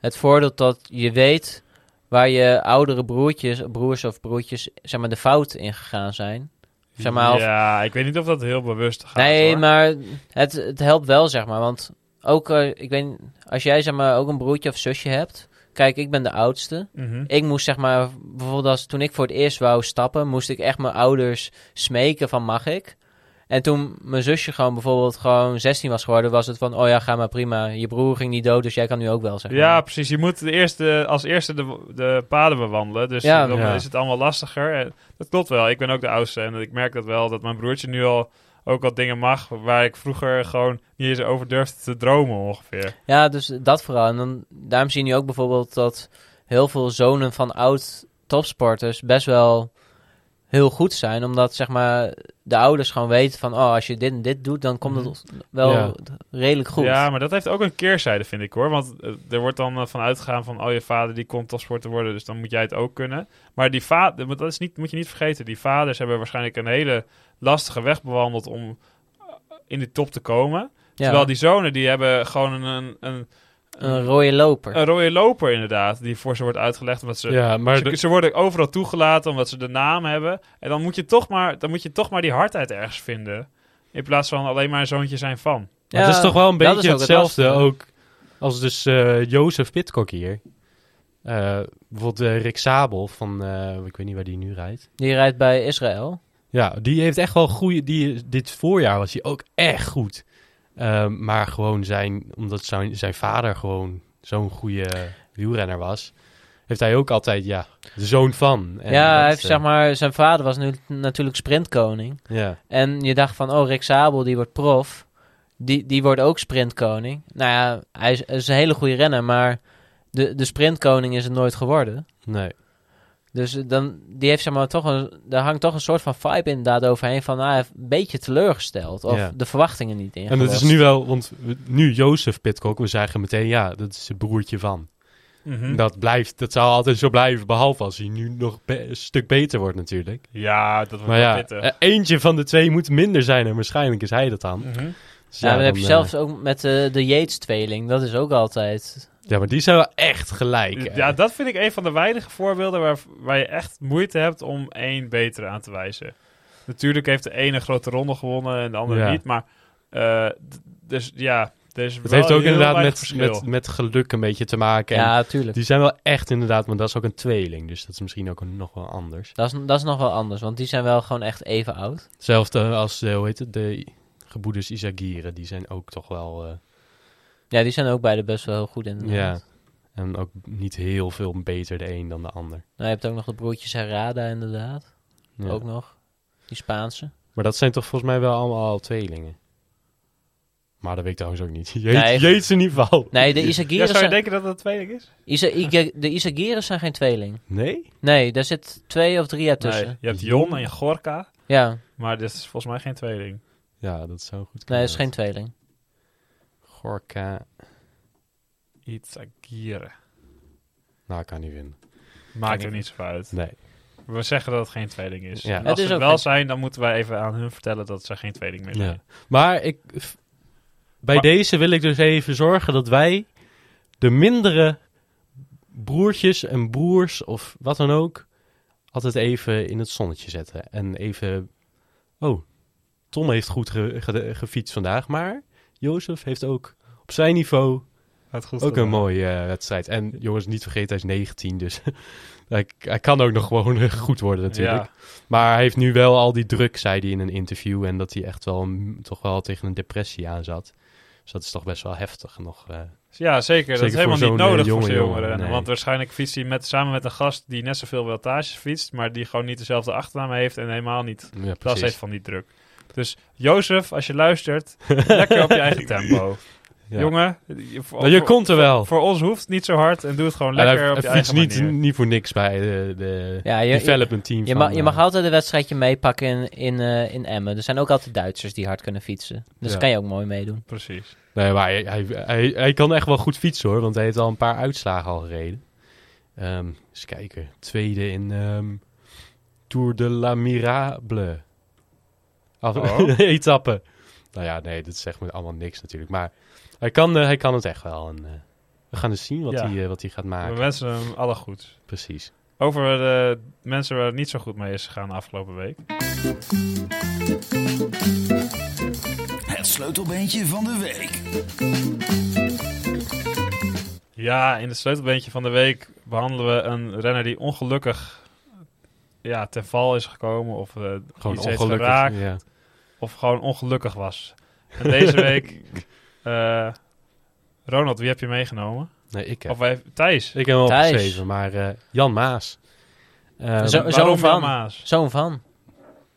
het voordeel dat je weet waar je oudere broertjes, broers of broertjes, zeg maar, de fout in gegaan zijn. Zeg maar, of- ja, ik weet niet of dat heel bewust gaat. nee, hoor. maar het, het helpt wel, zeg maar. Want ook, eh, ik weet als jij zeg maar ook een broertje of zusje hebt. Kijk, ik ben de oudste. Mhm. Ik moest zeg maar, bijvoorbeeld als toen ik voor het eerst wou stappen, moest ik echt mijn ouders smeken van mag ik. En toen mijn zusje gewoon bijvoorbeeld gewoon 16 was geworden, was het van, oh ja, ga maar prima. Je broer ging niet dood, dus jij kan nu ook wel, zeg maar. Ja, precies. Je moet de eerste, als eerste de, de paden bewandelen. Dus Ja. dan Ja. is het allemaal lastiger. En dat klopt wel. Ik ben ook de oudste. En ik merk dat wel, dat mijn broertje nu al ook wat dingen mag... waar ik vroeger gewoon niet eens over durfde te dromen ongeveer. Ja, dus dat vooral. En dan, daarom zie je nu ook bijvoorbeeld dat heel veel zonen van oud topsporters best wel heel goed zijn. Omdat zeg maar de ouders gewoon weten van, oh, als je dit en dit doet, dan komt het wel Ja. redelijk goed. Ja, maar dat heeft ook een keerzijde, vind ik hoor. Want eh, er wordt dan uh, van uitgegaan van... oh, je vader die komt topsporter worden, dus dan moet jij het ook kunnen. Maar die vader, dat is niet, moet je niet vergeten... die vaders hebben waarschijnlijk een hele lastige weg bewandeld... om eh, in de top te komen. Ja, Terwijl die zonen, die hebben gewoon een... een, een een rode loper. Een rode loper inderdaad, die voor ze wordt uitgelegd. Omdat ze, Ja, maar ze, de- ze worden overal toegelaten omdat ze de naam hebben. En dan moet je toch maar, dan moet je toch maar die hardheid ergens vinden. In plaats van alleen maar een zoontje zijn van. Maar het is toch wel een beetje ook hetzelfde ook als dus eh Jozef Pitcock hier. Eh, bijvoorbeeld eh, Rick Sabel van, eh, ik weet niet waar die nu rijdt. Die rijdt bij Israël. Ja, die heeft echt wel goede. Die, dit voorjaar was hij ook echt goed. Ehm, maar gewoon zijn, omdat zijn, zijn vader gewoon zo'n goede wielrenner was, heeft hij ook altijd, ja, de zoon van. En ja, hij heeft, eh, zeg maar, zijn vader was nu natuurlijk sprintkoning. Ja, En je dacht van, oh, Rick Sabel, die wordt prof. Die, die wordt ook sprintkoning. Nou ja, hij is, is een hele goede renner, maar de, de sprintkoning is het nooit geworden. nee. Dus dan, die heeft zeg maar toch een, daar hangt toch een soort van vibe inderdaad overheen van, ah, een beetje teleurgesteld. Of Ja. de verwachtingen niet in. En het is nu wel, want we- nu Jozef Pitcock, we zeggen meteen, ja, dat is het broertje van. Mhm. Dat blijft, dat zal altijd zo blijven, behalve als hij nu nog be- een stuk beter wordt natuurlijk. Ja, dat wordt Maar wel ja, pittig. eh, eentje van de twee moet minder zijn en waarschijnlijk is hij dat dan. Mhm. Ja, dan heb je dan, zelfs ook met de, de Yates-tweeling. Dat is ook altijd... eh, ja, maar die zijn wel echt gelijk. hè. Ja, dat vind ik een van de weinige voorbeelden waar, waar je echt moeite hebt om één betere aan te wijzen. Natuurlijk heeft de ene grote ronde gewonnen en de andere Ja. niet, maar eh, dus ja, is Het wel heeft ook inderdaad met, met, met geluk een beetje te maken. En Ja, tuurlijk. Die zijn wel echt inderdaad, maar dat is ook een tweeling. Dus dat is misschien ook een, nog wel anders. Dat is, dat is nog wel anders, want die zijn wel gewoon echt even oud. Hetzelfde als, eh, hoe heet het, de gebroeders Isagieren. Die zijn ook toch wel, eh, Ja, die zijn ook beide best wel heel goed in. ja. En ook niet heel veel beter de een dan de ander. Nou, je hebt ook nog de broertjes Herrada inderdaad. Ja. Ook nog. Die Spaanse. Maar dat zijn toch volgens mij wel allemaal al tweelingen. Maar dat weet ik trouwens ook niet. Jeet, Nee. Jeet in ieder geval. Nee, de Ja, Isagiren zou je zijn, denken dat dat een tweeling is? Isa, Iga- de Isagiren zijn geen tweeling. Nee? Nee, daar zit twee of drie jaar tussen. Nee, je hebt Jon en je Gorka, Ja, maar dit is volgens mij geen tweeling. Ja, dat zou goed nee, kunnen. dat is geen tweeling. Gorka. Itagire. Nou, ik kan niet vinden. Maakt er niet zo uit. Nee. We zeggen dat het geen tweeling is. Ja. En Het als is het wel geen- zijn, dan moeten wij even aan hun vertellen dat ze geen tweeling meer zijn. Ja. Maar ik, bij Maar- deze wil ik dus even zorgen dat wij de mindere broertjes en broers of wat dan ook altijd even in het zonnetje zetten. En even, oh, Tom heeft goed ge- ge- gefietst vandaag, maar Jozef heeft ook op zijn niveau ook gedaan. een mooie eh, wedstrijd. En jongens, niet vergeten, hij is 19, dus hij, hij kan ook nog gewoon eh, goed worden natuurlijk. Ja. Maar hij heeft nu wel al die druk, zei hij in een interview. En dat hij echt wel mm, toch wel tegen een depressie aan zat. Dus dat is toch best wel heftig nog. eh. Ja, zeker. Dat is helemaal niet zo'n, nodig eh, voor zo'n jongeren. nee. Want waarschijnlijk fietst hij met, samen met een gast die net zoveel wattages fietst, maar die gewoon niet dezelfde achternaam heeft en helemaal niet ja, last heeft van die druk. Dus Jozef, als je luistert, lekker op je eigen tempo. Ja. Jongen, je, voor, Nou, je voor- komt er wel. Voor ons hoeft het niet zo hard en doe het gewoon lekker hij, op je eigen niet, manier. niet voor niks bij de, de Ja, je, je, development team. je, van, mag, je mag eh, altijd een wedstrijdje meepakken in, in, eh, in Emmen. Er zijn ook altijd Duitsers die hard kunnen fietsen. Dus Ja. kan je ook mooi meedoen. Precies. Nee, maar hij, hij, hij, hij kan echt wel goed fietsen hoor, want hij heeft al een paar uitslagen al gereden. Ehm eens kijken. Tweede in ehm, Tour de la Mirable. Af, Oh. etappe. Nou ja, nee, dat zegt me allemaal niks natuurlijk. Maar hij kan, eh, hij kan het echt wel. En, eh, we gaan eens zien wat, Ja. hij, eh, wat hij gaat We maken. wensen hem alle goed. Precies. Over de mensen waar het niet zo goed mee is gegaan de afgelopen week. Het sleutelbeentje van de week. Ja, in het sleutelbeentje van de week behandelen we een renner die ongelukkig ja, ten val is gekomen. Of eh, Gewoon iets heeft ongelukkig. geraakt. Ja. Of gewoon ongelukkig was. En deze week... eh, Ronald, wie heb je meegenomen? Nee, ik heb. Of wij, Thijs. Ik heb hem Thijs. opgeschreven, maar eh, Jan Maas. Zo- Waarom zo'n van. Jan Maas? Zo'n van.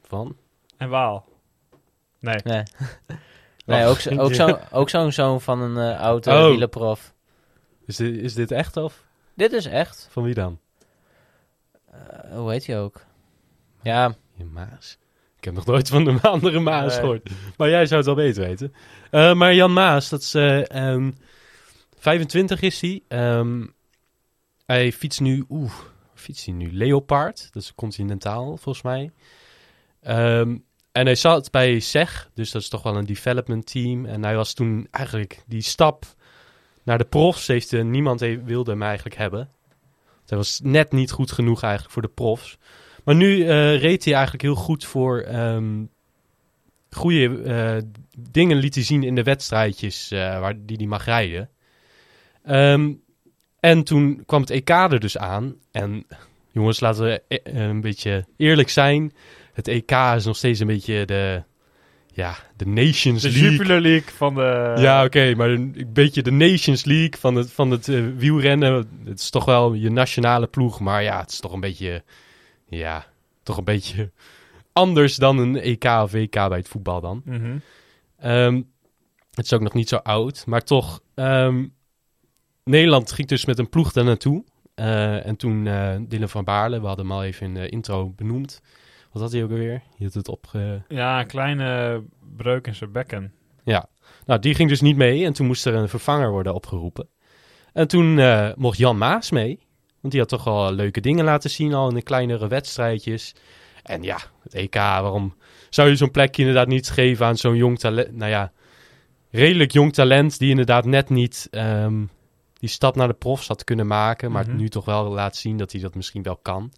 van? En Waal. Nee. Nee, nee ook, zo- ook, zo, ook zo'n zoon van een eh oude Oh. wielerprof. Is dit, is dit echt of Dit is echt. van wie dan? Eh, hoe heet hij ook? Ja, Je Maas. Ik heb nog nooit van de andere Maas Nee. gehoord. Maar jij zou het wel beter weten. Eh, maar Jan Maas, dat is... eh, ehm, 25 is hij. Ehm, hij fietst nu... Oeh, fietst hij nu? Leopard. Dat is continentaal, volgens mij. Ehm, en hij zat bij SEG. Dus dat is toch wel een development team. En hij was toen eigenlijk die stap naar de profs. Heeft, eh, niemand he- wilde hem eigenlijk hebben. Hij was net niet goed genoeg eigenlijk voor de profs. Maar nu eh, reed hij eigenlijk heel goed voor ehm goede eh, dingen liet hij zien in de wedstrijdjes eh, waar die hij mag rijden. Ehm, en toen kwam het EK er dus aan. En jongens, laten we e- een beetje eerlijk zijn. Het EK is nog steeds een beetje de, ja, de Nations De League. Jupiler League van de... Ja, oké, maar een, beetje de Nations League van het, van het wielrennen. Het is toch wel je nationale ploeg, maar ja, het is toch een beetje, ja, toch een beetje anders dan een EK of WK bij het voetbal dan. Mhm. Ehm, het is ook nog niet zo oud, maar toch, ehm, Nederland ging dus met een ploeg daar naartoe. Eh, en toen eh Dylan van Baarle, we hadden hem al even in de intro benoemd. Wat had hij ook alweer? Je had het opge... Ja, een kleine breuk in zijn bekken. Nou, die ging dus niet mee en toen moest er een vervanger worden opgeroepen. En toen eh, mocht Jan Maas mee, want die had toch al leuke dingen laten zien al in de kleinere wedstrijdjes. En ja, het EK, waarom zou je zo'n plekje inderdaad niet geven aan zo'n jong talent? Nou ja, redelijk jong talent die inderdaad net niet ehm, die stap naar de profs had kunnen maken, maar Mhm. nu toch wel laat zien dat hij dat misschien wel kan.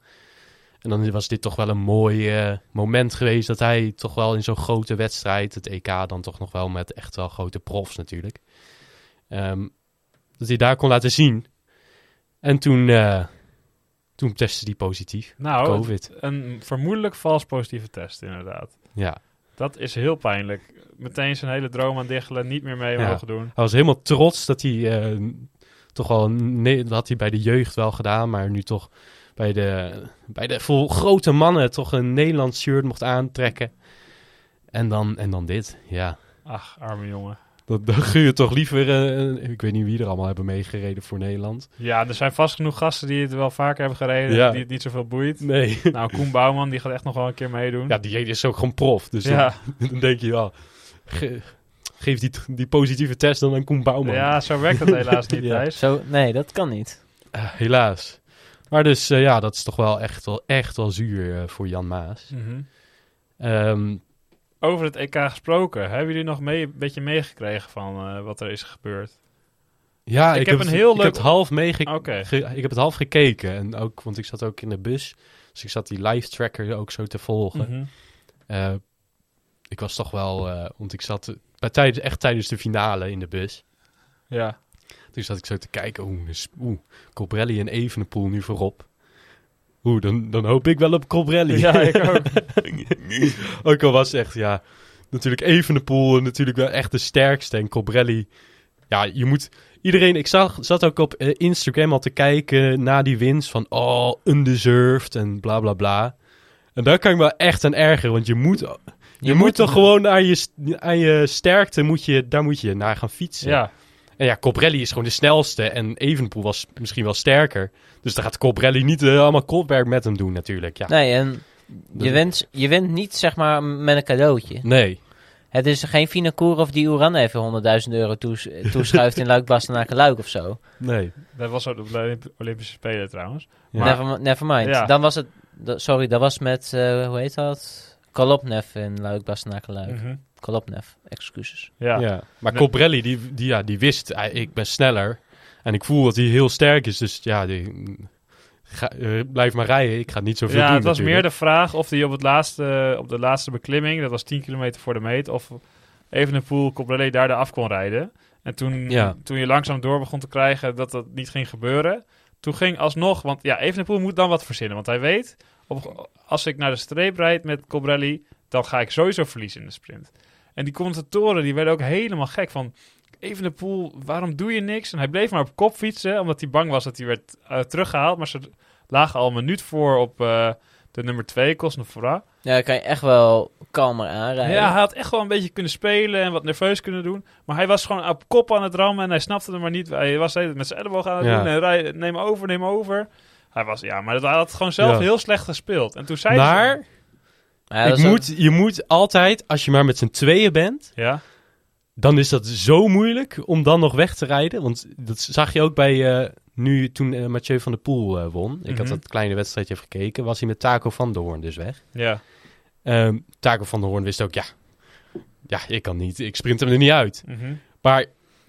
En dan was dit toch wel een mooi eh, moment geweest dat hij toch wel in zo'n grote wedstrijd, het EK dan toch nog wel met echt wel grote profs natuurlijk, ehm, dat hij daar kon laten zien. En toen, eh, toen testte hij positief, Nou, COVID. een vermoedelijk vals positieve test inderdaad. Ja, Dat is heel pijnlijk. Meteen zijn hele droom aan diggelen, niet meer mee Ja. mogen doen. hij was helemaal trots dat hij eh, toch wel, nee, dat had hij bij de jeugd wel gedaan, maar nu toch bij de, bij de vol grote mannen toch een Nederlands shirt mocht aantrekken. En dan, en dan dit, ja. Ach, arme jongen. Dan, dan gun je toch liever, eh, ik weet niet wie er allemaal hebben meegereden voor Nederland. Ja, er zijn vast genoeg gasten die het wel vaker hebben gereden. Ja. Die het niet zoveel boeit. Nee. Nou, Koen Bouwman, die gaat echt nog wel een keer meedoen. Ja, die is ook gewoon prof. Dus ja. dan, dan denk je, ja, ge- geef die, die positieve test dan aan Koen Bouwman. ja, zo werkt het helaas niet, Ja. Thijs. zo, nee, dat kan niet. Eh, helaas. Maar dus, eh, ja, dat is toch wel echt wel, echt wel zuur voor Jan Maas. Mhm. Ehm, Over het EK gesproken. Hebben jullie nog mee, een beetje meegekregen van eh, wat er is gebeurd? ja, Ik ik, heb een het, heel ik leuk- heb het half meege- ik heb het half gekeken. En ook, want ik zat ook in de bus. Dus ik zat die live tracker ook zo te volgen. Mhm. Eh, ik was toch wel, eh, want ik zat bij tijdens, echt tijdens de finale in de bus. Ja. Toen zat ik zo te kijken, oeh, dus- oeh Colbrelli en Evenepoel nu voorop. Oeh, dan, dan hoop ik wel op Colbrelli. Ja, ik ook. ook al was echt, ja, natuurlijk Evenepoel natuurlijk wel echt de sterkste. En Colbrelli, ja, je moet... Iedereen, ik zag, zat ook op eh, Instagram al te kijken na die winst van, oh, undeserved en bla bla bla. En daar kan ik me wel echt aan ergeren, want je moet, Je, moet toch gewoon aan je, aan je sterkte, moet je, daar moet je naar gaan fietsen. Ja, ja, Cobrelli is gewoon de snelste en Evenepoel was misschien wel sterker. Dus dan gaat Cobrelli niet eh, allemaal kopwerk met hem doen natuurlijk. Ja. Nee, en je wint, je wint niet zeg maar met een cadeautje. Nee. Het is geen Vinokourov die Oeran even 100.000 euro toes- toeschuift in Luik Bastenaken Luik of zo. Nee. dat was ook op de Olymp- Olympische Spelen trouwens. Ja. Maar- Never, never mind. Ja. Dan was het, dat- sorry, dat was met, eh, hoe heet dat? Kolopnev in Luik Bastenaken Luik. Mhm. Kolopnev, excuses. Ja. Ja. Maar Nee. Cobrelli, die, die, ja, die wist, ik ben sneller. En ik voel dat hij heel sterk is. Dus ja, die, ga, eh, blijf maar rijden. Ik ga niet zoveel Ja, doen het was natuurlijk. meer de vraag of hij op, het laatste, op de laatste beklimming, dat was 10 kilometer voor de meet, of Evenepoel Cobrelli daar de af kon rijden. En toen, Ja. toen je langzaam door begon te krijgen dat dat niet ging gebeuren, toen ging alsnog, want ja, Evenepoel moet dan wat verzinnen, want hij weet, op, als ik naar de streep rijd met Cobrelli, dan ga ik sowieso verliezen in de sprint. En die commentatoren, die werden ook helemaal gek van, Evenepoel, waarom doe je niks? En hij bleef maar op kop fietsen, omdat hij bang was dat hij werd eh, teruggehaald, maar ze lagen al een minuut voor op eh, de nummer 2, Cosnefora. Ja, dan kan je echt wel kalmer aanrijden. Ja, hij had echt wel een beetje kunnen spelen en wat nerveus kunnen doen. Maar hij was gewoon op kop aan het rammen en hij snapte het maar niet. Hij was de met zijn elleboog aan het Ja. doen en rij, neem over, neem over. Hij was, ja, maar dat, hij had gewoon zelf Ja. heel slecht gespeeld. En toen zei Maar Ja, ik ook- moet, je moet altijd, als je maar met z'n tweeën bent, Ja, dan is dat zo moeilijk om dan nog weg te rijden. Want dat zag je ook bij eh, nu toen eh, Mathieu van der Poel eh, won. Ik had Mhm. dat kleine wedstrijdje even gekeken. Was hij met Taco van der Hoorn dus weg. ja. Ehm Taco van der Hoorn wist ook, ja, ja, ik kan niet. Ik sprint hem er niet uit. Mhm. Maar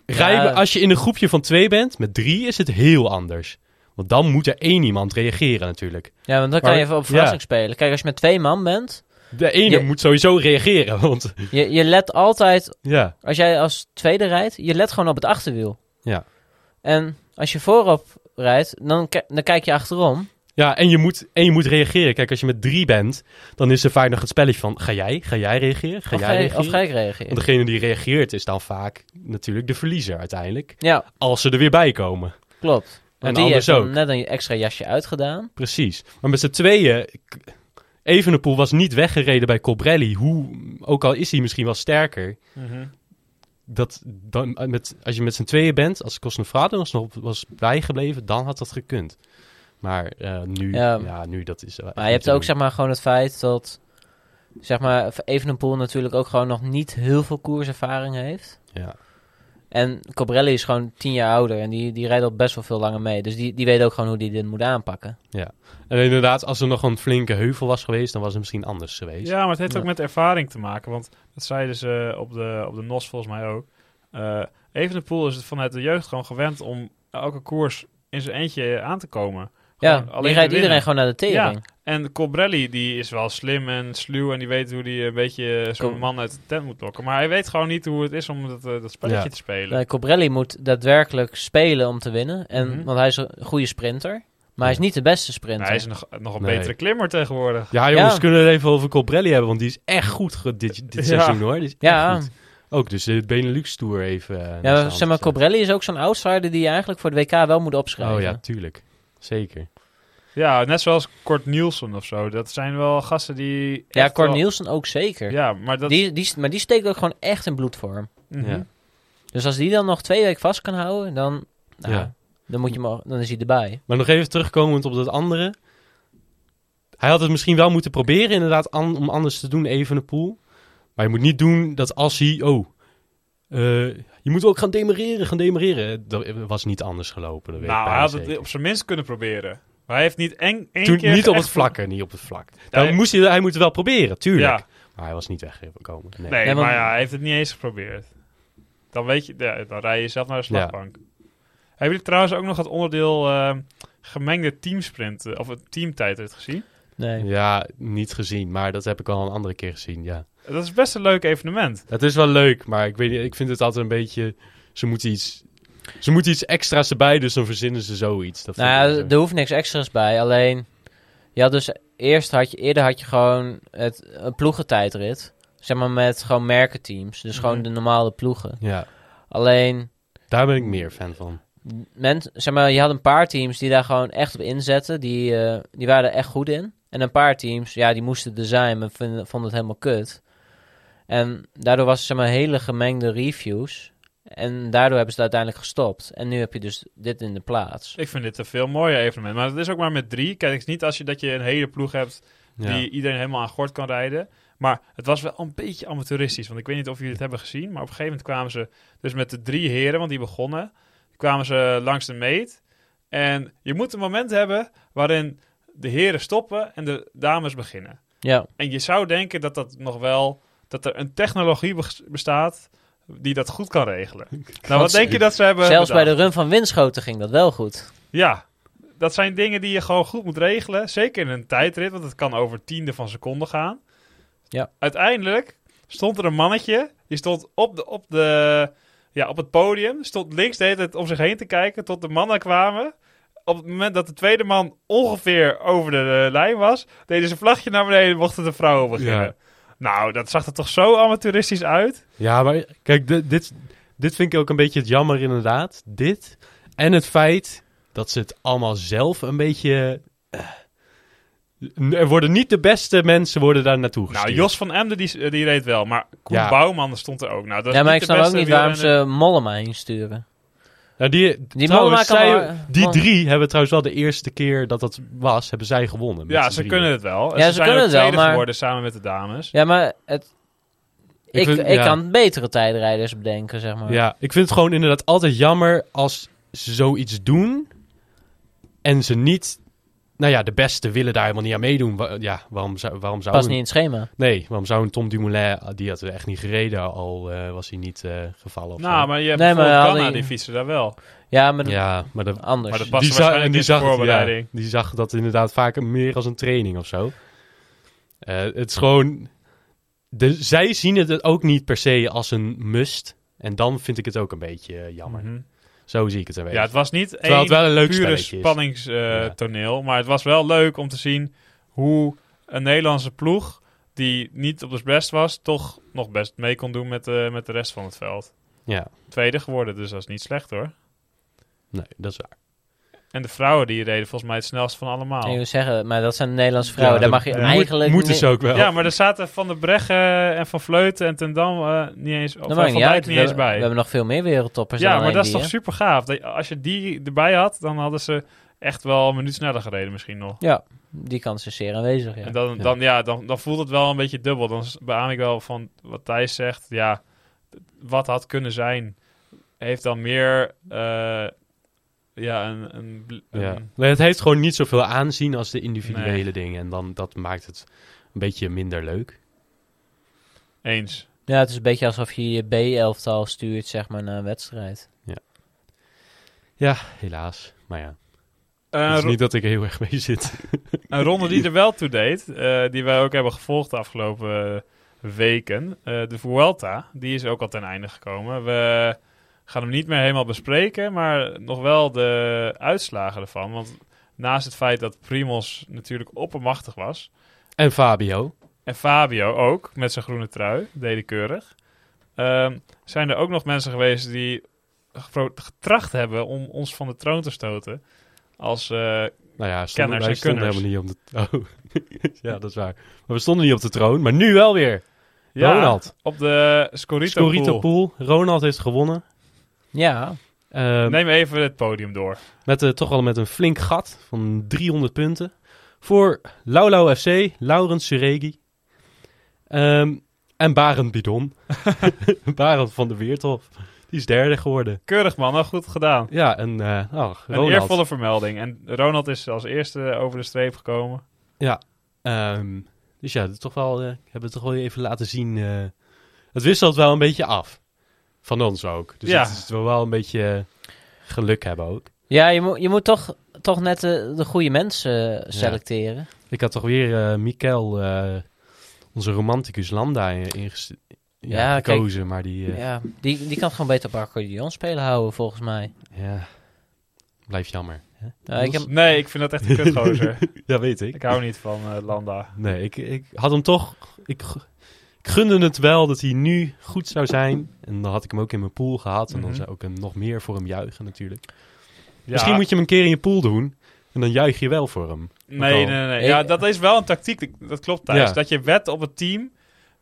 rijden, Ja. als je in een groepje van twee bent, met drie is het heel anders. Want dan moet er één iemand reageren natuurlijk. ja, want dan kan je even op ja. verrassing spelen. Kijk, als je met twee man bent, De ene Je- moet sowieso reageren, want je, je let altijd, ja, als jij als tweede rijdt, je let gewoon op het achterwiel. Ja. En als je voorop rijdt, dan, dan kijk je achterom. Ja, en je, moet, en je moet reageren. Kijk, als je met drie bent, dan is er vaak nog het spelletje van... Ga jij? Ga jij reageren? Ga Of jij ga, je, reageren? of ga ik reageren? Want degene die reageert is dan vaak natuurlijk de verliezer uiteindelijk. Ja, Als ze er weer bij komen. klopt. Want En die heeft ook. net een extra jasje uitgedaan. Precies. Maar met z'n tweeën... Evenepoel was niet weggereden bij Colbrelli. Hoe, ook al is hij misschien wel sterker. Mhm. Dat, dan, met, als je met z'n tweeën bent, als Cosnefrado was nog was bijgebleven, dan had dat gekund. Maar eh, nu, Ja. ja. nu dat is... Maar je hebt ook zeg maar gewoon het feit dat zeg maar Evenepoel natuurlijk ook gewoon nog niet heel veel koerservaring heeft. Ja. En Cobrelli is gewoon tien jaar ouder en die, die rijdt al best wel veel langer mee. Dus die, die weet ook gewoon hoe die dit moet aanpakken. En inderdaad, als er nog een flinke heuvel was geweest, dan was het misschien anders geweest. Ja, maar het heeft Ja. ook met ervaring te maken. Want dat zeiden ze op de, op de NOS volgens mij ook. Eh Evenepoel is het vanuit de jeugd gewoon gewend om elke koers in zijn eentje aan te komen. Ja, alleen die rijdt iedereen gewoon naar de tering. En Colbrelli, die is wel slim en sluw en die weet hoe hij een beetje zo'n Col- man uit de tent moet lokken. Maar hij weet gewoon niet hoe het is om dat, eh, dat spelletje Ja. te spelen. Nee, Cobrelli moet daadwerkelijk spelen om te winnen. En, Mhm. Want hij is een goede sprinter. Maar hij is niet de beste sprinter. hij is nog, nog een Nee. betere klimmer tegenwoordig. Ja, jongens, Ja. kunnen we het even over Colbrelli hebben, want die is echt goed dit, dit Ja. seizoen hoor. Die is Ja. echt goed. Ook dus de Benelux Tour even. eh, ja, zeg maar. Cobrelli is ook zo'n outsider die je eigenlijk voor de WK wel moet opschrijven. Oh ja, tuurlijk. Zeker. Ja, net zoals Kort Nielsen of zo. Dat zijn wel gasten die... Ja, wel- Cor Nielsen ook zeker. Ja, maar dat... Die, die, maar die steekt ook gewoon echt in bloedvorm. Mhm. Ja. Dus als die dan nog twee weken vast kan houden, dan, nou, Ja. dan, moet je maar, dan is hij erbij. Maar nog even terugkomend op dat andere. Hij had het misschien wel moeten proberen, inderdaad, an- om anders te doen, even een pool. Maar je moet niet doen dat als hij. Oh, eh, je moet ook gaan demereren, gaan demereren. Dat was niet anders gelopen. Dat weet ik Nou, hij had het op zijn minst kunnen proberen. Maar hij heeft niet één, één Toen, keer... niet op het echt- vlakke, niet op het vlak. Dan moest hij, hij moet het wel proberen, tuurlijk. Ja, Maar hij was niet weggekomen. Nee. nee, Nee, want- maar ja, hij heeft het niet eens geprobeerd. Dan weet je... Ja, dan rij je zelf naar de slagbank. Hebben jullie trouwens ook nog het onderdeel eh, gemengde teamsprint... eh, of het teamtijdrit gezien? Nee. Ja, niet gezien, maar dat heb ik al een andere keer gezien, ja. Dat is best een leuk evenement. Het is wel leuk, maar ik, weet niet, ik vind het altijd een beetje... Ze moeten iets, ze moeten iets extra's erbij, dus dan verzinnen ze zoiets. Dat Nou ja, er hoeft niks extra's bij. Alleen, had dus eerst had je, eerder had je gewoon het, een ploegentijdrit. Zeg maar met gewoon merkenteams. Dus gewoon Mhm. de normale ploegen. Ja, Alleen, daar ben ik meer fan van. men, zeg maar, je had een paar teams die daar gewoon echt op inzetten. Die, eh, die waren er echt goed in. En een paar teams, ja, die moesten er zijn, maar vonden, het helemaal kut. En daardoor was er zeg maar hele gemengde reviews. En daardoor hebben ze het uiteindelijk gestopt. En nu heb je dus dit in de plaats. Ik vind dit een veel mooier evenement. Maar het is ook maar met drie. Kijk, het is niet als je, dat je een hele ploeg hebt Ja. die iedereen helemaal aan gort kan rijden. Maar het was wel een beetje amateuristisch. Want ik weet niet of jullie het hebben gezien. Maar op een gegeven moment kwamen ze dus met de drie heren, want die begonnen. kwamen ze langs de meet. En je moet een moment hebben waarin de heren stoppen en de dames beginnen. Ja, En je zou denken dat dat nog wel... dat er een technologie bes- bestaat die dat goed kan regelen. nou, wat denk je dat ze hebben zelfs bij de run van Winschoten ging dat wel goed. Ja, dat zijn dingen die je gewoon goed moet regelen. Zeker in een tijdrit, want het kan over tiende van seconden gaan. Ja. Uiteindelijk stond er een mannetje. Die stond op, de, op, de, ja, op het podium. Stond links de hele tijd om zich heen te kijken tot de mannen kwamen. Op het moment dat de tweede man ongeveer over de, eh, lijn was, deden ze een vlagje naar beneden en mochten de vrouwen beginnen. Ja. Nou, dat zag er toch zo amateuristisch uit. Ja, maar kijk, di- dit, dit vind ik ook een beetje het jammer inderdaad. Dit en het feit dat ze het allemaal zelf een beetje... eh, er worden niet de beste mensen worden daar naartoe gestuurd. Nou, Jos van Emden die, die reed wel, maar Koen Ja. Bouwman stond er ook. Nou, dat is Ja, maar ik niet de snap ook beste niet waarom ze Mollema insturen. Nou, die, Die trouwens, zij- drie hebben trouwens wel de eerste keer dat dat was, hebben zij gewonnen. met Ja, ze drieën. kunnen het wel. Ja, ze ze zijn kunnen ook het wel, tweede maar- geworden samen met de dames. Ja, maar het, ik, vind- ik, ja. kan betere tijdrijders bedenken, zeg maar. Ja, ik vind het gewoon inderdaad altijd jammer als ze zoiets doen en ze niet... Nou ja, de beste willen daar helemaal niet aan meedoen. Wa- Ja, waarom zou, waarom zou een- niet in het schema. Nee, waarom zou een Tom Dumoulin, ah, die had er echt niet gereden, al eh, was hij niet eh, gevallen of nou, zo. maar je hebt Nee, maar die- die fietsen daar wel. Ja, maar dat- Ja, maar, de, anders. Maar dat past die, waarschijnlijk die, in de zag, ja, voorbereiding. die zag dat inderdaad vaak meer als een training of zo. Eh, het is gewoon... De, zij zien het ook niet per se als een must. En dan vind ik het ook een beetje eh, jammer. Mhm. Zo zie ik het een beetje. Ja, het was niet Terwijl het wel een leuk pure spanningstoneel. maar het was wel leuk om te zien hoe een Nederlandse ploeg... die niet op de best was, toch nog best mee kon doen met de, met de rest van het veld. Ja, Tweede geworden, dus dat is niet slecht hoor. nee, dat is waar. En de vrouwen die reden volgens mij het snelst van allemaal. Ik wil zeggen, maar dat zijn de Nederlandse vrouwen. Ja, Daar mag je ja. eigenlijk... Moeten ze ook wel. Ja, maar er zaten Van de Breggen en Van Vleuten en Ten Dam eh, niet eens, of Dat van maakt niet Dijk uit. niet We, eens we bij. hebben nog veel meer wereldtoppers Ja, dan maar dat is toch hè? super gaaf. Dat, als je die erbij had, dan hadden ze echt wel een minuut sneller gereden misschien nog. Ja, die kans is zeer aanwezig, ja. En dan. Dan, ja, dan, dan voelt het wel een beetje dubbel. Dan beaam ik wel van wat Thijs zegt. Ja, wat had kunnen zijn, heeft dan meer eh, ja, een, Ja. Nee, het heeft gewoon niet zoveel aanzien als de individuele Nee. dingen. En dan, dat maakt het een beetje minder leuk. eens. Ja, het is een beetje alsof je je B-elftal stuurt, zeg maar, naar een wedstrijd. Ja, helaas. Maar ja, Eh, het is niet dat ik er heel erg mee zit. Een ronde die er wel toe deed, eh, die wij ook hebben gevolgd de afgelopen eh, weken. eh, de Vuelta, die is ook al ten einde gekomen. We gaan hem niet meer helemaal bespreken, maar nog wel de uitslagen ervan. Want naast het feit dat Primos natuurlijk oppermachtig was, En Fabio. en Fabio ook, met zijn groene trui, deden keurig. ehm, zijn er ook nog mensen geweest die getracht hebben om ons van de troon te stoten. Als, eh, Nou ja, stonden, Kenners wij en stonden helemaal niet op de... Oh. ja, dat is waar. Maar we stonden niet op de troon, maar nu wel weer. ja, Ronald. op de Scorito, Scorito Pool. Pool. Ronald heeft gewonnen. Ja, Ehm, Neem even het podium door. met, eh, toch wel met een flink gat van 300 punten. Voor Laulau FC, Laurens Suregi. Ehm, en Barend Bidon. Barend van de Weerthof. Die is derde geworden. Keurig man, nou goed gedaan. Ja, en eh oh, Een eervolle vermelding. En Ronald is als eerste over de streep gekomen. Ehm, dus ja, toch wel, eh, hebben we toch wel even laten zien. eh, het wisselt wel een beetje af. Van ons ook. Dus Ja. het is wel wel een beetje eh, geluk hebben ook. ja je, moet je moet toch, toch net de, de goede mensen eh, selecteren. Ik had toch weer eh Mikkel, eh, onze romanticus Landa, in, inges- ja, maar die, eh, Ja, die, die kan gewoon beter op accordeon spelen houden, volgens mij. ja, blijft jammer. hè? Ja, ik heb, Nee, ik vind dat echt een kutgozer. Ja, weet ik. ik hou niet van eh, Landa. Nee, ik, ik had hem toch... Ik, ik gunde het wel dat hij nu goed zou zijn. En dan had ik hem ook in mijn pool gehad. En dan Mhm. zou ik hem nog meer voor hem juichen natuurlijk. Ja. Misschien moet je hem een keer in je pool doen. En dan juich je wel voor hem. Nee, nee, nee. Ja, dat is wel een tactiek. Dat klopt, Thijs. Ja. Dat je wet op het team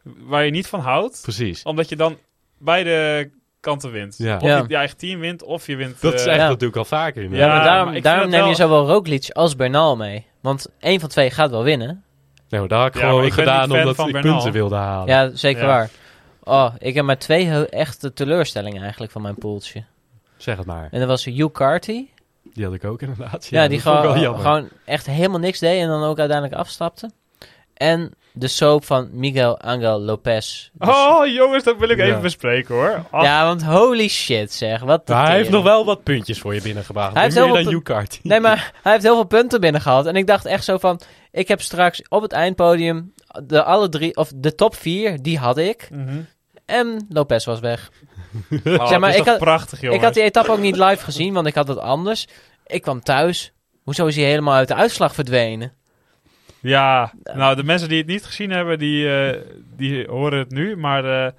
waar je niet van houdt. Precies. Omdat je dan beide kanten wint. Ja. Of Ja. je, je eigen team wint, of je wint... Dat is eh, echt, dat doe ik al vaker. Ja, maar daarom, maar neem je wel- zowel Roglic als Bernal mee. Want één van twee gaat wel winnen. Nee, maar dat had ik Ja, gewoon ik gedaan omdat ik Bernal. punten wilde halen. Ja, zeker Ja. waar. Oh, ik heb maar twee echte teleurstellingen eigenlijk van mijn poeltje. Zeg het maar. En dat was Hugh Carty. Die had ik ook inderdaad. Ja, die gewoon, gewoon echt helemaal niks deed en dan ook uiteindelijk afstapte. En de soap van Miguel Angel Lopez. Dus- Oh, jongens, dat wil ik Ja. even bespreken, hoor. Ach, ja, want holy shit zeg. Wat Maar hij heeft nog wel wat puntjes voor je binnengebracht. Hij heeft heel dan veel Hugh Carty. Nee, maar hij heeft heel veel punten binnen gehad. En ik dacht echt zo van... Ik heb straks op het eindpodium de alle drie... Of de top vier, die had ik. mhm. En Lopez was weg. Oh, Zeg maar, ik toch had- prachtig, jongens. Ik had die etappe ook niet live gezien, want ik had het anders. Ik kwam thuis. Hoezo is hij helemaal uit de uitslag verdwenen? Ja, nou, de mensen die het niet gezien hebben, die, eh, die horen het nu. Maar eh,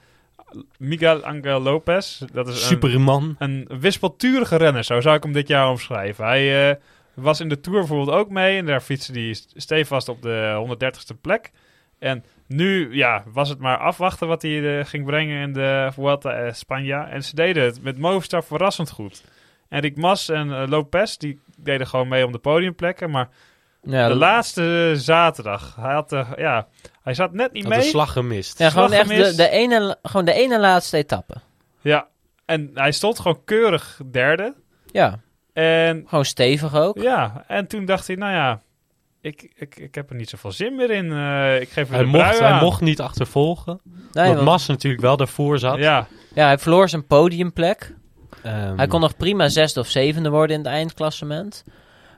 Miguel Angel Lopez, dat is een, Superman. een wispelturige renner, zo zou ik hem dit jaar omschrijven. Hij eh, was in de Tour bijvoorbeeld ook mee en daar fietste hij st- stevast op de 130ste plek. En nu ja, was het maar afwachten wat hij eh, ging brengen in de Vuelta a España. En ze deden het met Movistar verrassend goed. En Rick Mas en eh, Lopez, die deden gewoon mee om de podiumplekken. Maar Ja, de laatste zaterdag, hij, had, eh, ja, hij zat net niet Had mee. slag gemist. ja, gewoon slag echt de, de, ene, gewoon de ene laatste etappe. Ja, en hij stond gewoon keurig derde. Ja, En gewoon stevig ook. ja, en toen dacht hij, nou ja, ik, ik, ik heb er niet zoveel zin meer in. Eh, ik geef Hij de mocht, hij mocht niet achtervolgen. Nee, want want- Mas natuurlijk wel daarvoor zat. Ja, ja, hij verloor zijn podiumplek. Ehm, Hij kon nog prima zesde of zevende worden in het eindklassement.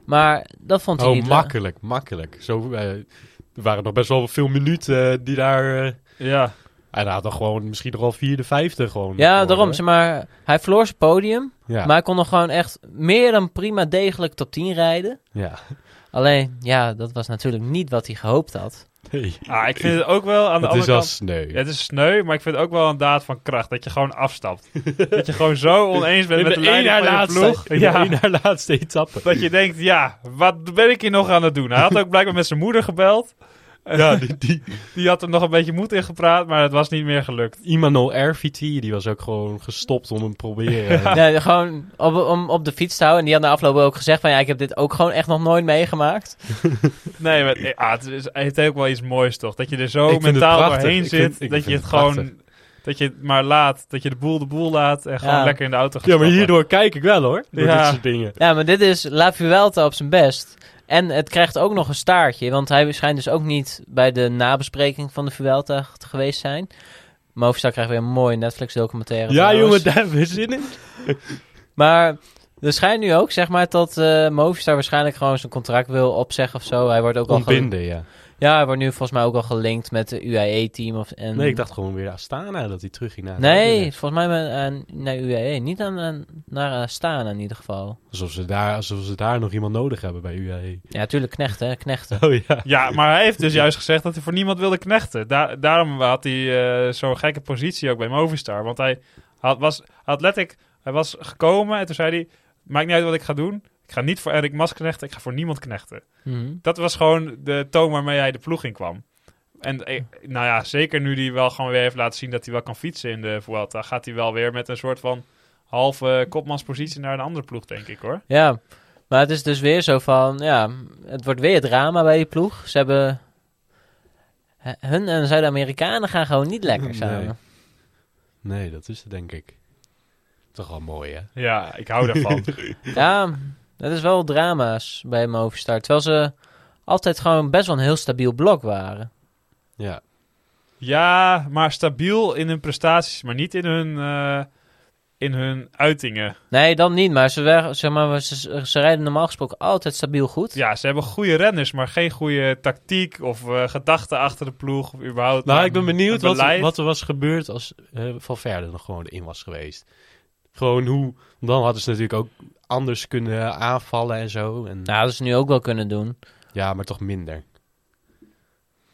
Maar dat vond hij Oh, niet... makkelijk, makkelijk. Zo, eh, er waren nog best wel veel minuten eh, die daar... eh ja. Hij had dan gewoon misschien nog wel vierde, vijfde gewoon. Ja, worden, daarom. Zeg maar, hij verloor zijn podium. Ja, Maar hij kon nog gewoon echt meer dan prima degelijk top 10 rijden. ja. Alleen, ja, dat was natuurlijk niet wat hij gehoopt had. Nee, Ah, ik vind het ook wel aan de het is andere kant... sneu. Ja, het is sneu, maar ik vind het ook wel een daad van kracht. Dat je gewoon afstapt. dat je gewoon zo oneens bent in met de leiding je laatste, ploeg. de Ja, één laatste etappe. dat je denkt, ja, wat ben ik hier nog aan het doen? Hij had ook blijkbaar met zijn moeder gebeld. Ja, die, die Die had er nog een beetje moed in gepraat, maar het was niet meer gelukt. Imanol RVT, die was ook gewoon gestopt om hem te proberen. Ja, gewoon op, om op de fiets te houden. En die had na afloop ook gezegd van... Ja, ik heb dit ook gewoon echt nog nooit meegemaakt. Nee, maar eh, ah, het, is, het heeft ook wel iets moois toch? Dat je er zo Ik mentaal doorheen Ik zit. vind- ik dat je het het gewoon... Dat je het maar laat. Dat je de boel de boel laat. En gewoon Ja. lekker in de auto gaat ja, maar hierdoor kijk ik wel hoor. Door Ja. dit soort dingen. Ja, maar dit is La Vuelta op zijn best. En het krijgt ook nog een staartje. Want hij schijnt dus ook niet bij de nabespreking van de Vuelta geweest zijn. Movistar krijgt weer een mooie Netflix documentaire. Ja, trouwens. jongen, daar hebben we zin in. Maar er schijnt nu ook, zeg maar, dat eh Movistar waarschijnlijk gewoon zijn contract wil opzeggen of zo. Hij wordt ook al Ontbinden, ja. Ja, hij wordt nu volgens mij ook al gelinkt met de UAE-team. Of, en... Nee, ik dacht gewoon weer Astana dat hij terugging naar het Nee, volgens mij met, aan- naar UAE. Niet aan, aan- naar Astana in ieder geval. Alsof ze, daar, alsof ze daar nog iemand nodig hebben bij UAE. Ja, natuurlijk knechten, hè, knechten. Oh ja. Ja, maar hij heeft dus juist gezegd dat hij voor niemand wilde knechten. Da- daarom had hij eh, zo'n gekke positie ook bij Movistar. Want hij had, was, had letterlijk, hij was gekomen en toen zei hij... Maakt niet uit wat ik ga doen. Ik ga niet voor Erik Mas knechten. Ik ga voor niemand knechten. Mhm. Dat was gewoon de toon waarmee hij de ploeg in kwam. En eh, nou ja, zeker nu hij wel gewoon weer heeft laten zien dat hij wel kan fietsen in de Vuelta... gaat hij wel weer met een soort van halve kopmanspositie naar een andere ploeg, denk ik hoor. Ja, maar het is dus weer zo van, ja, het wordt weer drama bij die ploeg. Ze hebben, hun en Zuid-Amerikanen gaan gewoon niet lekker Nee. samen. Nee, dat is het denk ik. Toch wel mooi, hè? Ja, ik hou daarvan. Ja, het is wel drama's bij Movistar. Terwijl ze altijd gewoon best wel een heel stabiel blok waren. Ja. Ja, maar stabiel in hun prestaties, maar niet in hun, eh, in hun uitingen. Nee, dan niet, maar ze, zeg maar, ze, ze rijden normaal gesproken altijd stabiel goed. Ja, ze hebben goede renners, maar geen goede tactiek of eh, gedachten achter de ploeg. Of überhaupt Nou, een- ik ben benieuwd wat, beleid. wat er was gebeurd als Van Verder nog gewoon erin was geweest. Gewoon hoe... Dan hadden ze natuurlijk ook anders kunnen aanvallen en zo. En, Nou, dat ze nu ook wel kunnen doen. Ja, maar toch minder.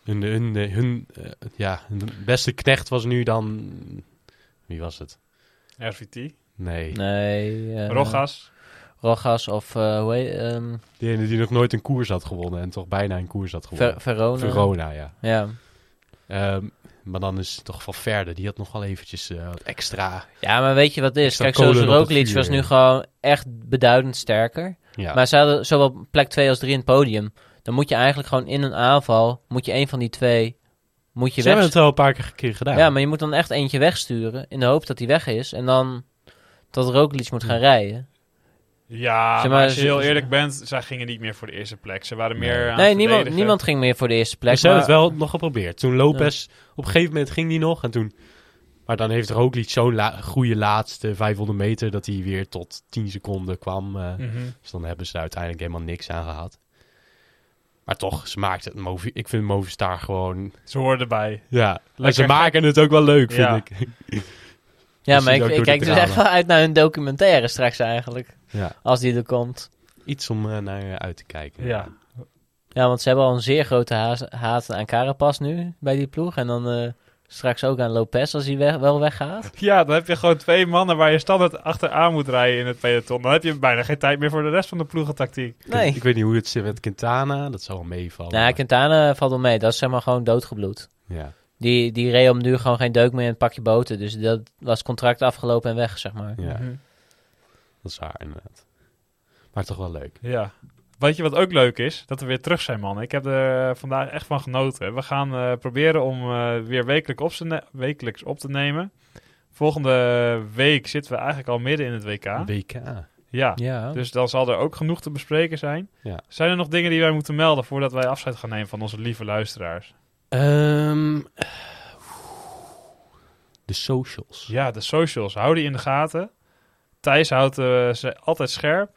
Hun, hun, hun, hun, eh, ja, hun beste knecht was nu dan... Wie was het? RVT, Nee. Nee. eh, Rogas. Rogas of, eh hoe heet ehm, Die die nog nooit een koers had gewonnen en toch bijna een koers had gewonnen. Ver- Verona. Verona, ja. Ja. Ehm, Maar dan is het toch van Verde. Die had nog wel eventjes eh, wat extra. Ja, maar weet je wat het is? Kijk, zoals Roglic was nu gewoon echt beduidend sterker. Ja, Maar ze hadden zowel plek 2 als 3 in het podium. Dan moet je eigenlijk gewoon in een aanval, moet je een van die twee, moet je ze hebben het wel een paar keer- keer gedaan. Ja, maar je moet dan echt eentje wegsturen, in de hoop dat hij weg is. En dan dat Roglic moet gaan rijden. Ja, Zeg maar, maar, als je heel eerlijk bent, zij gingen niet meer voor de eerste plek. Ze waren Nee. meer aan Nee, het niemand, niemand ging meer voor de eerste plek. Maar ze hebben het wel nog geprobeerd. Toen Lopez, op een gegeven moment ging die nog. En toen, maar dan heeft Roglic zo'n la goede laatste 500 meter... dat hij weer tot 10 seconden kwam. eh. Mhm. Dus dan hebben ze er uiteindelijk helemaal niks aan gehad. Maar toch, ze maakt het Movi Ik vind Movistar gewoon... Ze hoorden erbij. Ja, en ze maken het ook wel leuk, vind Ja. ik. Ja, Dus maar ik, ik kijk dus echt wel uit naar hun documentaire straks eigenlijk. Ja, Als die er komt. iets om eh, naar uit te kijken. Ja. Ja, want ze hebben al een zeer grote haat, haat aan Carapaz nu bij die ploeg. En dan eh, straks ook aan Lopez als hij weg- wel weggaat. Ja, dan heb je gewoon twee mannen waar je standaard achteraan moet rijden in het peloton. Dan heb je bijna geen tijd meer voor de rest van de ploegentactiek. Ik- Nee. Ik weet niet hoe het zit met Quintana. Dat zal wel meevallen. Nou, Quintana valt wel mee. Dat is zeg maar gewoon doodgebloed. Ja. Die, die reed om nu gewoon geen deuk meer in het pakje boten. Dus dat was contract afgelopen en weg, zeg maar. ja, Mhm. Dat is waar inderdaad. Maar toch wel leuk. Ja. Weet je wat ook leuk is? Dat we weer terug zijn, man. Ik heb er vandaag echt van genoten. We gaan eh, proberen om eh, weer wekelijks op, wekelijks op te nemen. Volgende week zitten we eigenlijk al midden in het WK. WK. Ja. Ja. Dus dan zal er ook genoeg te bespreken zijn. Ja. Zijn er nog dingen die wij moeten melden voordat wij afscheid gaan nemen van onze lieve luisteraars? Ehm, de socials. Ja, de socials. Hou die in de gaten. Thijs houdt eh, ze altijd scherp.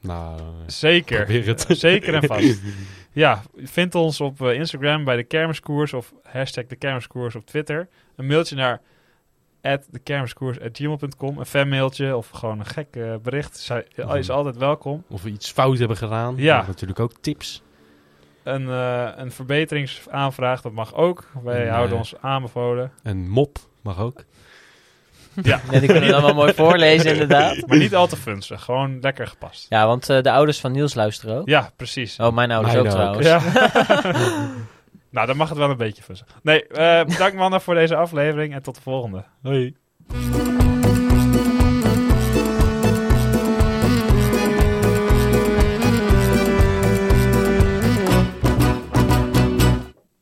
Nou, Zeker. het. Zeker en vast. Ja, vind ons op eh, Instagram bij de kermiskoers of hashtag de kermiskoers op Twitter. Een mailtje naar dekermiskoers.gmail.com. Een fanmailtje of gewoon een gek eh, bericht Zij- is altijd welkom. Of we iets fout hebben gedaan. Ja. Natuurlijk ook tips. Een, eh, een verbeteringsaanvraag, dat mag ook. Wij houden ons aanbevolen. Een mop mag ook. Ja, Ja, die kunnen we dan wel mooi voorlezen, inderdaad. maar niet al te funstig. Gewoon lekker gepast. Ja, want eh, de ouders van Niels luisteren ook. Ja, precies. Oh, mijn ouders Mijn ook ook. trouwens. Ja. nou, dan mag het wel een beetje funstig. Nee, eh, bedankt mannen voor deze aflevering en tot de volgende. Hoi.